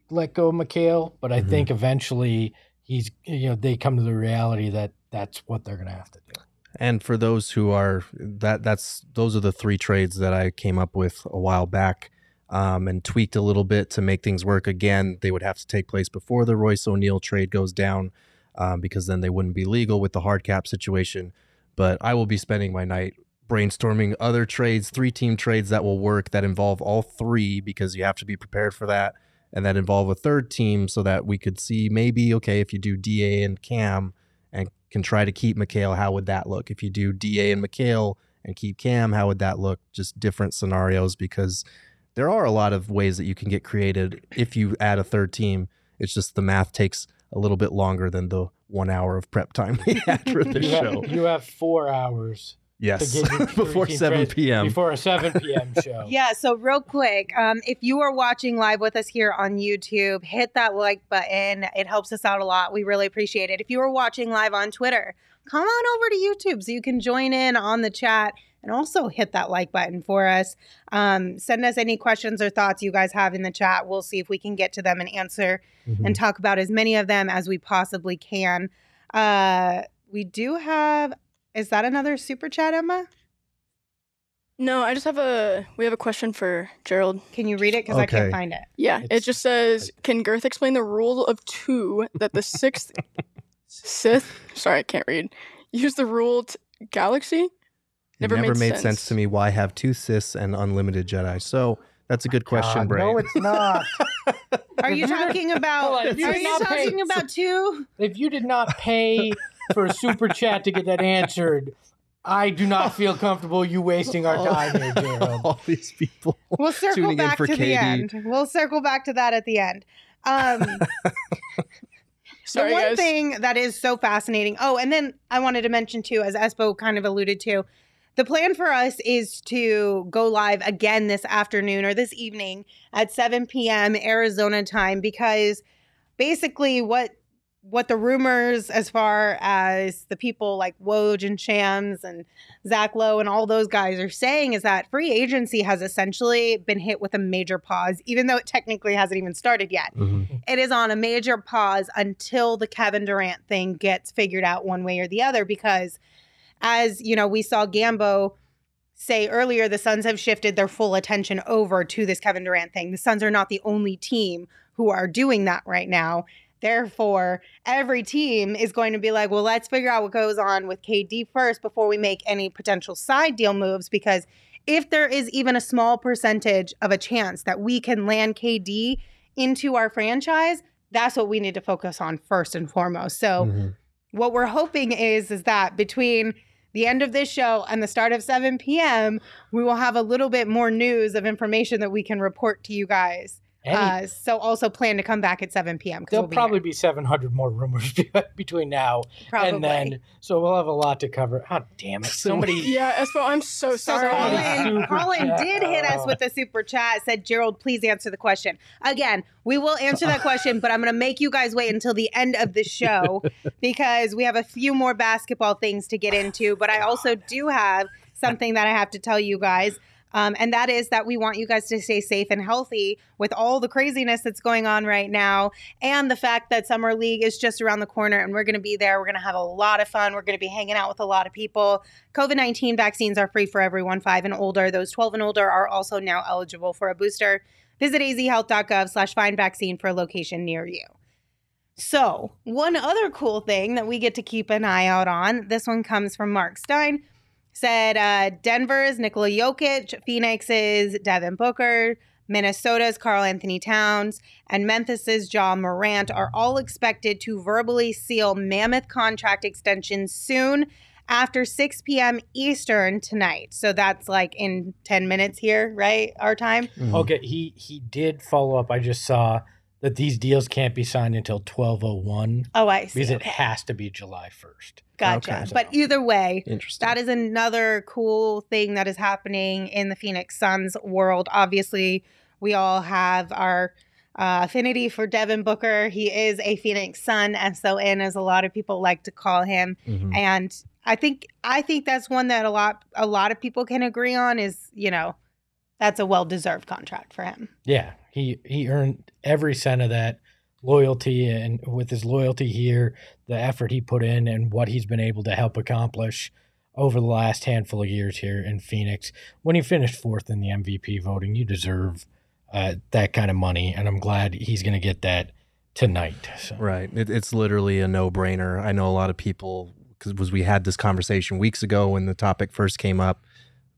let go of Mikal, but I Mhm. think eventually he's, you know, they come to the reality that that's what they're going to have to do. And for those who are that that's those are the three trades that I came up with a while back um, and tweaked a little bit to make things work. Again, they would have to take place before the Royce O'Neale trade goes down um, because then they wouldn't be legal with the hard cap situation. But I will be spending my night brainstorming other trades, three team trades that will work that involve all three because you have to be prepared for that. And that involve a third team so that we could see maybe, okay, if you do DA and Cam, and can try to keep Mikal, how would that look? If you do DA and Mikal and keep Cam, how would that look? Just different scenarios because there are a lot of ways that you can get created if you add a third team. It's just the math takes a little bit longer than the one hour of prep time [LAUGHS] we had for the show. have, you have four hours Yes, to get your before 7 p.m. Before a 7 p.m. [LAUGHS] show. Yeah, so real quick, um, if you are watching live with us here on YouTube, hit that like button. It helps us out a lot. We really appreciate it. If you are watching live on Twitter, come on over to YouTube so you can join in on the chat and also hit that like button for us. Um, send us any questions or thoughts you guys have in the chat. We'll see if we can get to them and answer Mhm. and talk about as many of them as we possibly can. Uh, we do have, is that another super chat, Emma? No, I just have a. We have a question for Gerald. Can you read it? Because I Okay. can't find it. Yeah, it It's- just says, "Can Girth explain the rule of two that the sixth [LAUGHS] Sith? Sorry, I can't read. Use the rule t- galaxy. It Never never, made made sense. sense. to me why have two Siths and unlimited Jedi. So that's a good question, God, Bray. No, it's not. Are you talking about? [LAUGHS] Hold on, Are if you you did not pay- talking about two? if you did not pay for a super chat to get that answered, I do not feel comfortable you wasting our time here, [LAUGHS] Gerald. All these people. We'll [LAUGHS] circle tuning in back for to the end. We'll circle back to that at the end. Um, [LAUGHS] Sorry, the one guys. thing that is so fascinating. Oh, and then I wanted to mention too, as Espo kind of alluded to, the plan for us is to go live again this afternoon or this evening at 7 p.m. Arizona time because basically what what the rumors as far as the people like Woj and Shams and Zach Lowe and all those guys are saying is that free agency has essentially been hit with a major pause, even though it technically hasn't even started yet Mhm. it is on a major pause until the Kevin Durant thing gets figured out one way or the other because as you know we saw Gambo say earlier the Suns have shifted their full attention over to this Kevin Durant thing. The Suns are not the only team who are doing that right now. Therefore, every team is going to be like, well, let's figure out what goes on with KD first before we make any potential side deal moves because if there is even a small percentage of a chance that we can land KD into our franchise, that's what we need to focus on first and foremost. So, Mhm. what we're hoping is is that between the end of this show and the start of 7 p.m., we will have a little bit more news of information that we can report to you guys. Any- Uh, so also plan to come back at 7 p.m. 'cause There'll we'll be probably here. be 700 more rumors [LAUGHS] between now Probably. and then, so we'll have a lot to cover. Oh, damn it! Somebody, [LAUGHS] Yeah, Espo, I'm so So sorry. Somebody Colin, [LAUGHS] Colin did hit us Oh. with a super chat. Said Gerald, please answer the question. Again, we will answer that question, but I'm going to make you guys wait until the end of the show because we have a few more basketball things to get into. But I also do have something that I have to tell you guys. Um, and that is that we want you guys to stay safe and healthy with all the craziness that's going on right now, and the fact that Summer League is just around the corner and we're going to be there. We're going to have a lot of fun. We're going to be hanging out with a lot of people. COVID 19 vaccines are free for everyone five and older. Those 12 and older are also now eligible for a booster. Visit azhealth.gov slash find vaccine for a location near you. So, one other cool thing that we get to keep an eye out on this one comes from Marc Stein. Said uh, Denver's Nikola Jokic, Phoenix's Devin Booker, Minnesota's Karl Anthony Towns, and Memphis's Ja Morant are all expected to verbally seal mammoth contract extensions soon after 6 p.m. Eastern tonight. So that's like in 10 minutes here, right? Our time. Mhm. Okay, he he did follow up. I just saw that these deals can't be signed until 1201. Oh, I see. because it has to be July first. Gotcha. Okay. But either way, Interesting. that is another cool thing that is happening in the Phoenix Suns world. Obviously, we all have our uh, affinity for Devin Booker. He is a Phoenix Sun, S-O-N, as a lot of people like to call him. Mhm. And I think I think that's one that a lot a lot of people can agree on. Is you know, that's a well deserved contract for him. Yeah, he he earned every cent of that loyalty, and with his loyalty here, the effort he put in, and what he's been able to help accomplish over the last handful of years here in Phoenix. When he finished fourth in the MVP voting, you deserve uh, that kind of money, and I'm glad he's going to get that tonight. So. Right. It, it's literally a no brainer. I know a lot of people because we had this conversation weeks ago when the topic first came up.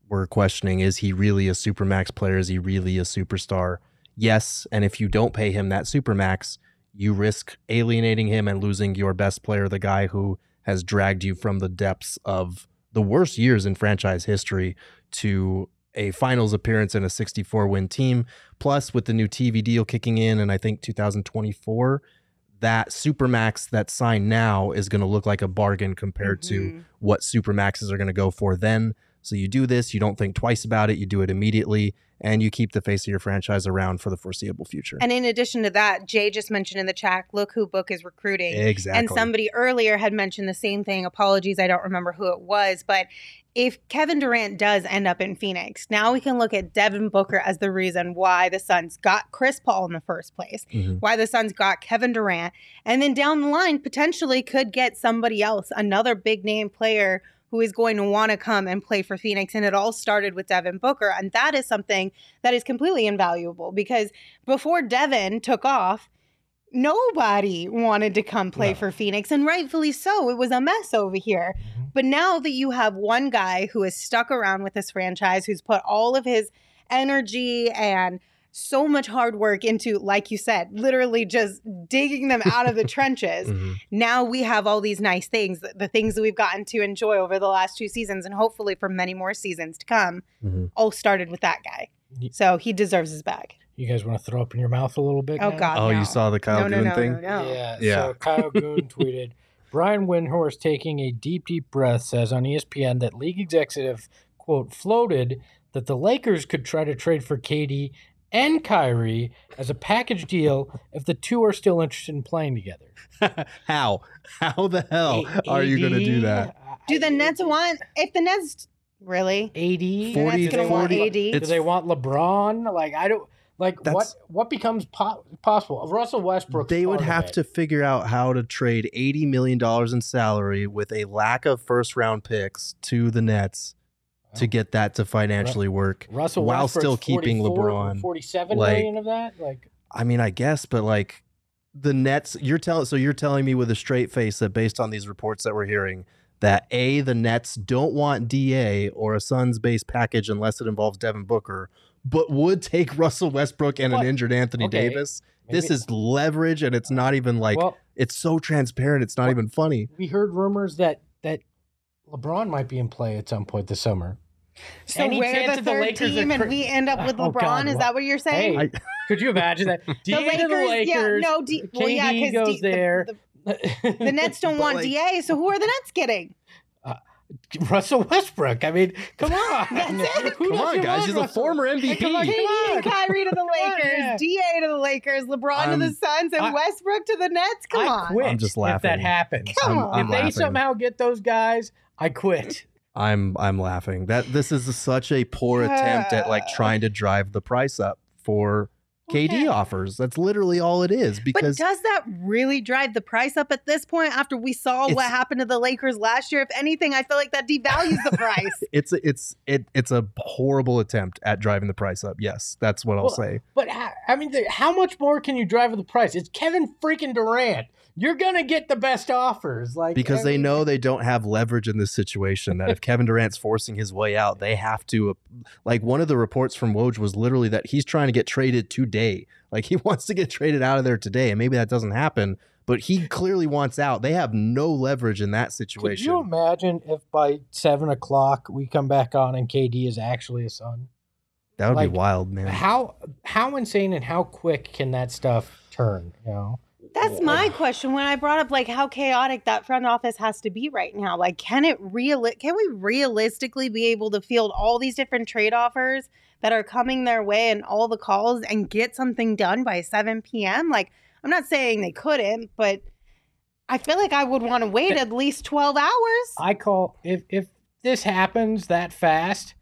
Were questioning is he really a supermax player? Is he really a superstar? Yes. And if you don't pay him that supermax, you risk alienating him and losing your best player, the guy who has dragged you from the depths of the worst years in franchise history to a finals appearance in a 64 win team. Plus, with the new TV deal kicking in, and I think 2024, that supermax that's signed now is going to look like a bargain compared to Mhm. what supermaxes are going to go for then. So you do this, you don't think twice about it, you do it immediately, and you keep the face of your franchise around for the foreseeable future. And in addition to that, Jay just mentioned in the chat, look who Book is recruiting. exactly. And somebody earlier had mentioned the same thing. Apologies, I don't remember who it was. But if Kevin Durant does end up in Phoenix, now we can look at Devin Booker as the reason why the Suns got Chris Paul in the first place, Mhm. why the Suns got Kevin Durant, and then down the line potentially could get somebody else, another big name player who is going to want to come and play for Phoenix. And it all started with Devin Booker. And that is something that is completely invaluable because before Devin took off, nobody wanted to come play No. for Phoenix, and rightfully so. It was a mess over here. Mhm. But now that you have one guy who has stuck around with this franchise, who's put all of his energy and so much hard work into, like you said, literally just digging them out of the [LAUGHS] trenches. Mhm. Now we have all these nice things, the, the things that we've gotten to enjoy over the last two seasons, and hopefully for many more seasons to come, Mhm. all started with that guy. So he deserves his bag. You guys want to throw up in your mouth a little bit? Oh, now? God. Oh, no. you saw the Kyle no, no, Goon no, thing? no, no. Yeah. Yeah. So [LAUGHS] Kyle Goon [LAUGHS] tweeted, Brian Windhorst taking a deep, deep breath says on ESPN that league executive quote floated that the Lakers could try to trade for KD and Kyrie as a package deal if the two are still interested in playing together. [LAUGHS] How? How the hell are you going to do that? Do the Nets want, if the Nets, really? 80? The Nets 40 want AD? Do they want LeBron? Like I don't like what That's- what becomes po- possible. Russell Westbrook. they would have to figure out how to trade $80 million in salary with a lack of first round picks to the Nets to get that to financially work. Russell while Westbrook's still keeping 44 LeBron, 47 like- million of that. Like I mean, I guess, but like the Nets, you're telling so you're telling me with a straight face that based on these reports that we're hearing that a the Nets don't want DA or a Suns based package unless it involves Devin Booker, but would take Russell Westbrook and But- an injured Anthony okay, Davis. This is leverage, and it's not even like well, it's so transparent. It's not What- even funny. we heard rumors that that LeBron might be in play at some point this summer. So Any we're the that the Lakers team are and cr- we end up with [LAUGHS] Oh, LeBron? God, Is that what you're saying? Hey, could you imagine that? [LAUGHS] the Lakers, to the Lakers. yeah, no, D, well, yeah, KD because goes there. The, [LAUGHS] the Nets don't want like- DA, so who are the Nets getting? Uh, Russell Westbrook. I mean, come on. That's it. Come on, guys. want He's a former MVP. come on, KD and on. Kyrie to the Lakers, yeah. DA to the Lakers, LeBron to I'm- the Suns, and I- Westbrook to the Nets. Come I on. quit I'm just laughing. if that laughing. happens. Come I'm, on. I'm if they laughing. somehow get those guys, I quit. I'm I'm laughing. That this is such a poor attempt at like ah. trying to drive the price up for KD Okay. offers. That's literally all it is But because does that really drive the price up at this point after we saw what happened to the Lakers last year? If anything, I feel like that devalues the price. [LAUGHS] it's a- it's it it's a horrible attempt at driving the price up. Yes, that's what I'll Well, say. But ha- I mean, how much more can you drive the price? It's Kevin freaking Durant. You're gonna get the best offers, like Because I they mean, know they don't have leverage in this situation. That if Kevin Durant's forcing his way out, they have to. Uh, like one of the reports from Woj was literally that he's trying to get traded to today. Like he [LAUGHS] wants to get traded out of there today, and maybe that doesn't happen. But he clearly wants out. They have no leverage in that situation. Could you imagine if by seven o'clock we come back on and KD is actually a son? that would like, be wild, man. How how insane and how quick can that stuff turn? You know, That's my uh, question when I brought up like how chaotic that front office has to be right now. Like, can it real? Can we realistically be able to field all these different trade offers that are coming their way and all the calls and get something done by 7 p.m.? Like, I'm not saying they couldn't, but I feel like I would want to wait at least 12 hours. I call if if this happens that fast,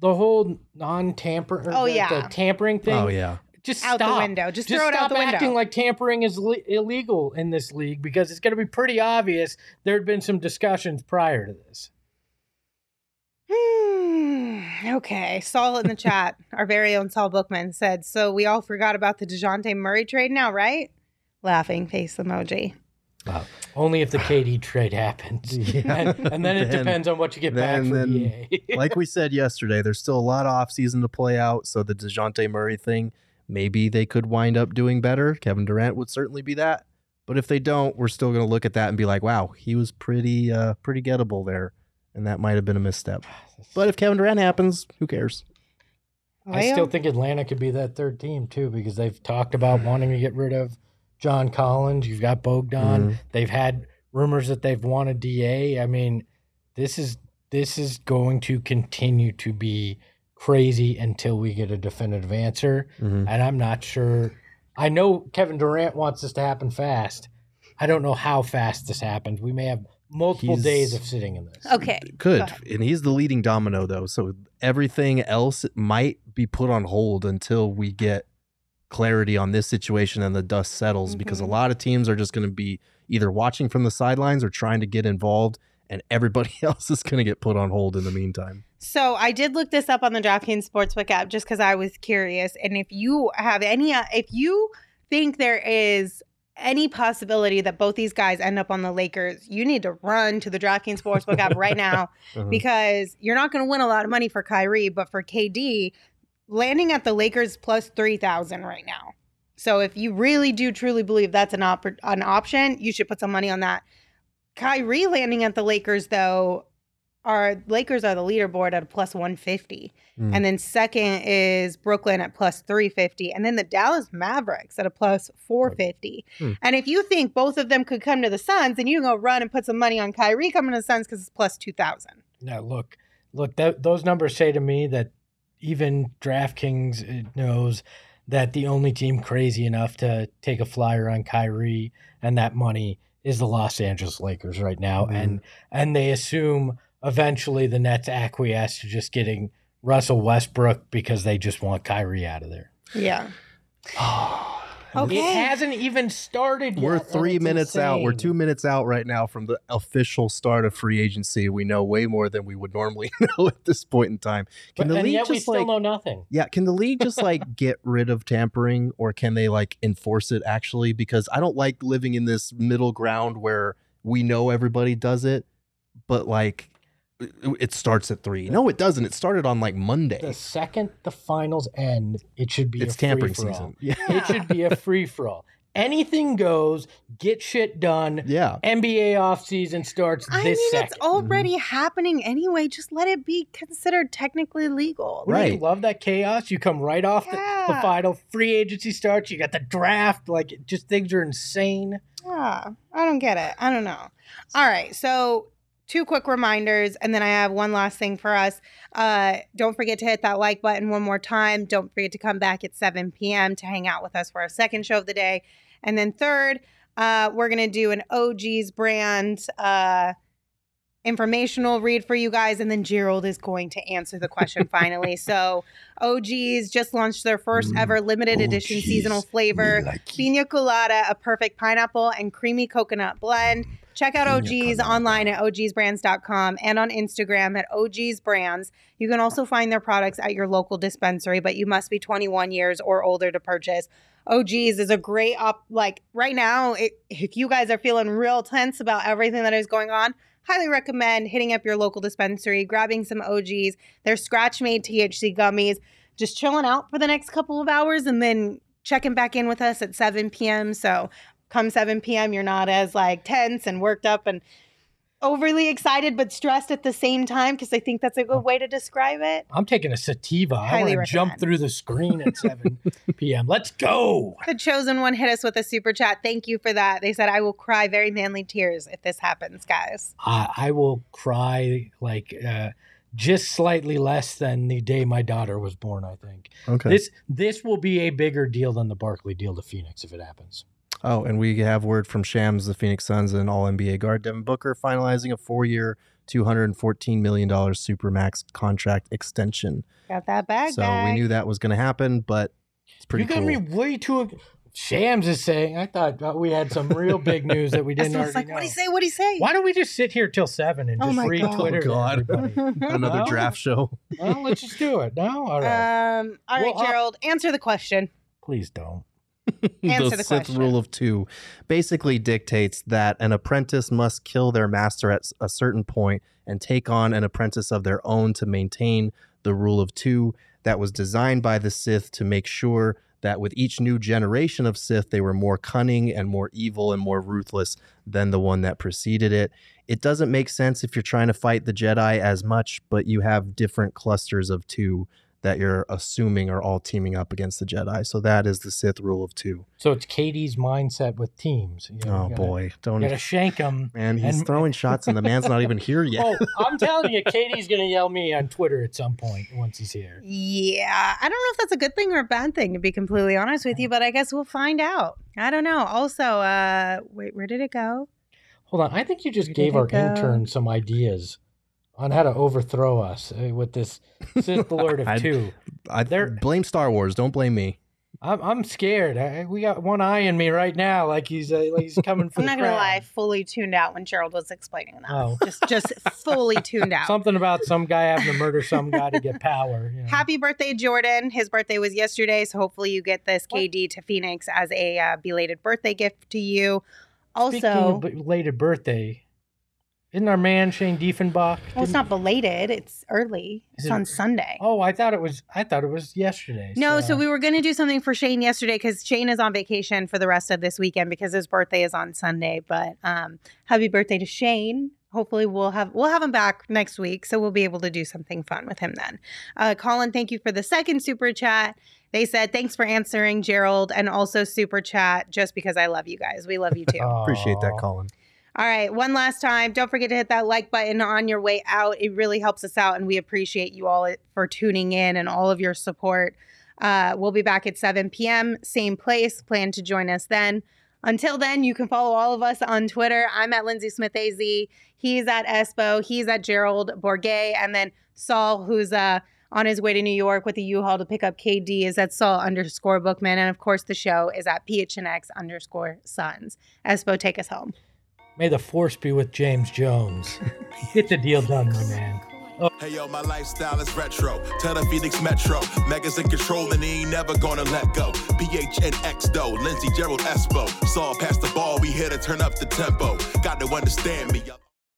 the whole non-tamper, Oh, the, yeah. the tampering thing. oh yeah, just Out the window. Just Just throw it out stop the window. acting like tampering is le- illegal in this league because it's going to be pretty obvious there had been some discussions prior to this. Hmm. Okay. Saul in the chat, [LAUGHS] our very own Saul Bookman said, So we all forgot about the DeJounte Murray trade now, right? Laughing face emoji. Wow. Only if the KD [LAUGHS] trade happens, Yeah. [LAUGHS] and, and then it Then- depends on what you get back then- for then- DA. like we said yesterday, there's still a lot of offseason to play out. So the Dejounte Murray thing, maybe they could wind up doing better. Kevin Durant would certainly be that. But if they don't, we're still going to look at that and be like, wow, he was pretty, uh, pretty gettable there, and that might have been a misstep. But if Kevin Durant happens, who cares? I still think Atlanta could be that third team too because they've talked about wanting to get rid of John Collins. You've got Bogdan. Mhm. They've had rumors that they've wanted DA. I mean, this is this is going to continue to be crazy until we get a definitive answer. Mhm. And I'm not sure. I know Kevin Durant wants this to happen fast. I don't know how fast this happens. We may have multiple He's- days of sitting in this. Okay. Could. Go ahead. And he's the leading domino, though. So everything else might be put on hold until we get clarity on this situation and the dust settles because a Mhm. lot of teams are just going to be either watching from the sidelines or trying to get involved, and everybody [LAUGHS] else is going to get put on hold in the meantime. So I did look this up on the DraftKings Sportsbook app just because I was curious. And if you have any, uh, if you think there is any possibility that both these guys end up on the Lakers, you need to run to the DraftKings Sportsbook app right now [LAUGHS] Uh-huh. because you're not going to win a lot of money for Kyrie, but for KD, landing at the Lakers plus 3,000 right now. So if you really do truly believe that's an, op- an option, you should put some money on that. Kyrie landing at the Lakers, though, are Lakers are the leaderboard at a plus 150. Mm. And then second is Brooklyn at plus 350. And then the Dallas Mavericks at a plus 450. Hmm. And if you think both of them could come to the Suns, then you can go run and put some money on Kyrie coming to the Suns because it's plus 2,000. Now, look, look. That, those numbers say to me that even DraftKings uh, knows that the only team crazy enough to take a flyer on Kyrie and that money is the Los Angeles Lakers right now, Mhm. and and they assume eventually the Nets acquiesce to just getting Russell Westbrook because they just want Kyrie out of there. Yeah. [SIGHS] Okay. It hasn't even started. Yet. We're yet, three it's minutes out. We're two minutes out right now from the official start of free agency. We know way more than we would normally [LAUGHS] know at this point in time. Can But, the and league yet we just still like know nothing. Yeah, can the league just like [LAUGHS] get rid of tampering or can they like enforce it actually? Because I don't like living in this middle ground where we know everybody does it, but like it- it starts at three. No, it doesn't. It started on like Monday. The second the finals end, it should be It's a tampering free-for-all. season. Yeah. It should be a [LAUGHS] free for all. Anything goes. Get shit done. Yeah. NBA offseason starts I this mean, second. it's already happening anyway. Just let it be considered technically legal. Wouldn't you Right. love that chaos? You come right off the, the final free agency starts. You got the draft. Like, just things are insane. Yeah, I don't get it. I don't know. All right, so two quick reminders, and then I have one last thing for us. Uh, don't forget to hit that like button one more time. Don't forget to come back at 7 p.m. to hang out with us for our second show of the day. And then third, uh, we're gonna do an OG's brand uh, informational read for you guys, and then Gerald is going to answer the question finally. [LAUGHS] So OG's just launched their first Mm, ever limited edition OGs. seasonal flavor. Pina colada, a perfect pineapple and creamy coconut blend. Check out OG's online at ogsbrands.com and on Instagram at OG's Brands. You can also find their products at your local dispensary, but you must be 21 years or older to purchase. OG's is a great op like right now it, if you guys are feeling real tense about everything that is going on, highly recommend hitting up your local dispensary, grabbing some OG's. They're scratch made THC gummies, just chilling out for the next couple of hours and then checking back in with us at 7 p.m. So come 7 p.m., you're not as like tense and worked up and overly excited but stressed at the same time because I think that's a good way to describe it. I'm taking a sativa. I want to jump through the screen at 7 [LAUGHS] p.m. Let's go. The chosen one hit us with a super chat. Thank you for that. They said, I will cry very manly tears if this happens, guys. I, I will cry like uh, just slightly less than the day my daughter was born. I think Okay. this this will be a bigger deal than the Barkley deal to Phoenix if it happens. Oh, and we have word from Shams, the Phoenix Suns, and All NBA guard Devin Booker finalizing a four-year, two hundred and fourteen million dollars supermax contract extension. Got that bag so bag. we knew that was going to happen, but it's pretty you got cool. me way too. Shams is saying. I thought uh, we had some real big news that we [LAUGHS] didn't what it's already like, know. what'd he say? What'd he say? Why don't we just sit here till seven and Oh just my read God. Twitter? Oh, to God. [LAUGHS] Another No? draft show. well, let's just do it. No, all right. Um, all right, Well, Gerald, answer the question. Please don't. [LAUGHS] Answer the the Sith question. rule of two basically dictates that an apprentice must kill their master at a certain point and take on an apprentice of their own to maintain the rule of two that was designed by the Sith to make sure that with each new generation of Sith, they were more cunning and more evil and more ruthless than the one that preceded it. It doesn't make sense if you're trying to fight the Jedi as much, but you have different clusters of two that you're assuming are all teaming up against the Jedi. So that is the Sith rule of two. So it's KD's mindset with teams. You know, Oh you gotta- boy, don't You gotta shank him. man. He's and- throwing [LAUGHS] shots, and the man's not even here yet. Oh, I'm telling you, [LAUGHS] KD's gonna yell me on Twitter at some point once he's here. Yeah, I don't know if that's a good thing or a bad thing, to be completely honest with you, but I guess we'll find out. I don't know. Also, uh, wait, where did it go? Hold on, I think you just Where gave our go? intern some ideas on how to overthrow us uh, with this Sith Lord of [LAUGHS] I- Two. I They're- blame Star Wars. Don't blame me. I'm I'm scared. I, we got one eye in me right now, like he's uh, like he's coming [LAUGHS] for I'm the not gonna crown. lie, fully tuned out when Gerald was explaining that. Oh. Just, just fully tuned [LAUGHS] out. Something about some guy having to murder some guy to get power. you know. Happy birthday, Jordan. His birthday was yesterday, so hopefully you get this What? KD to Phoenix as a uh, belated birthday gift to you. Speaking Also, of belated birthday, isn't our man Shane Diefenbach? well, it's didn't- belated; it's early. It's it- on Sunday. Oh, I thought it was. I thought it was yesterday. No, so we were going to do something for Shane yesterday because Shane is on vacation for the rest of this weekend because his birthday is on Sunday. But um, happy birthday to Shane. Hopefully we'll have we'll have him back next week, so we'll be able to do something fun with him then. Uh, Colin, thank you for the second super chat. They said thanks for answering Gerald and also super chat just because I love you guys. We love you too. [LAUGHS] Appreciate that, Colin. All right, one last time. Don't forget to hit that like button on your way out. It really helps us out, and we appreciate you all for tuning in and all of your support. Uh, we'll be back at 7 p.m., same place. Plan to join us then. Until then, you can follow all of us on Twitter. I'm at Lindsay Smith AZ. He's at Espo. He's at Gerald Bourguet. And then Saul, who's uh, on his way to New York with a U-Haul to pick up KD, is at Saul underscore Bookman. And of course, the show is at PHNX underscore Sons. Espo, take us home. May the force be with James Jones. [LAUGHS] Get the deal done, my man. Oh. Hey yo, my lifestyle is retro. Tell the Phoenix Metro. Megas in control and he ain't never gonna let go. PHNX though, Lindsey Gerald Espo. Saw past the ball, we here to turn up the tempo. Got to understand me. yo.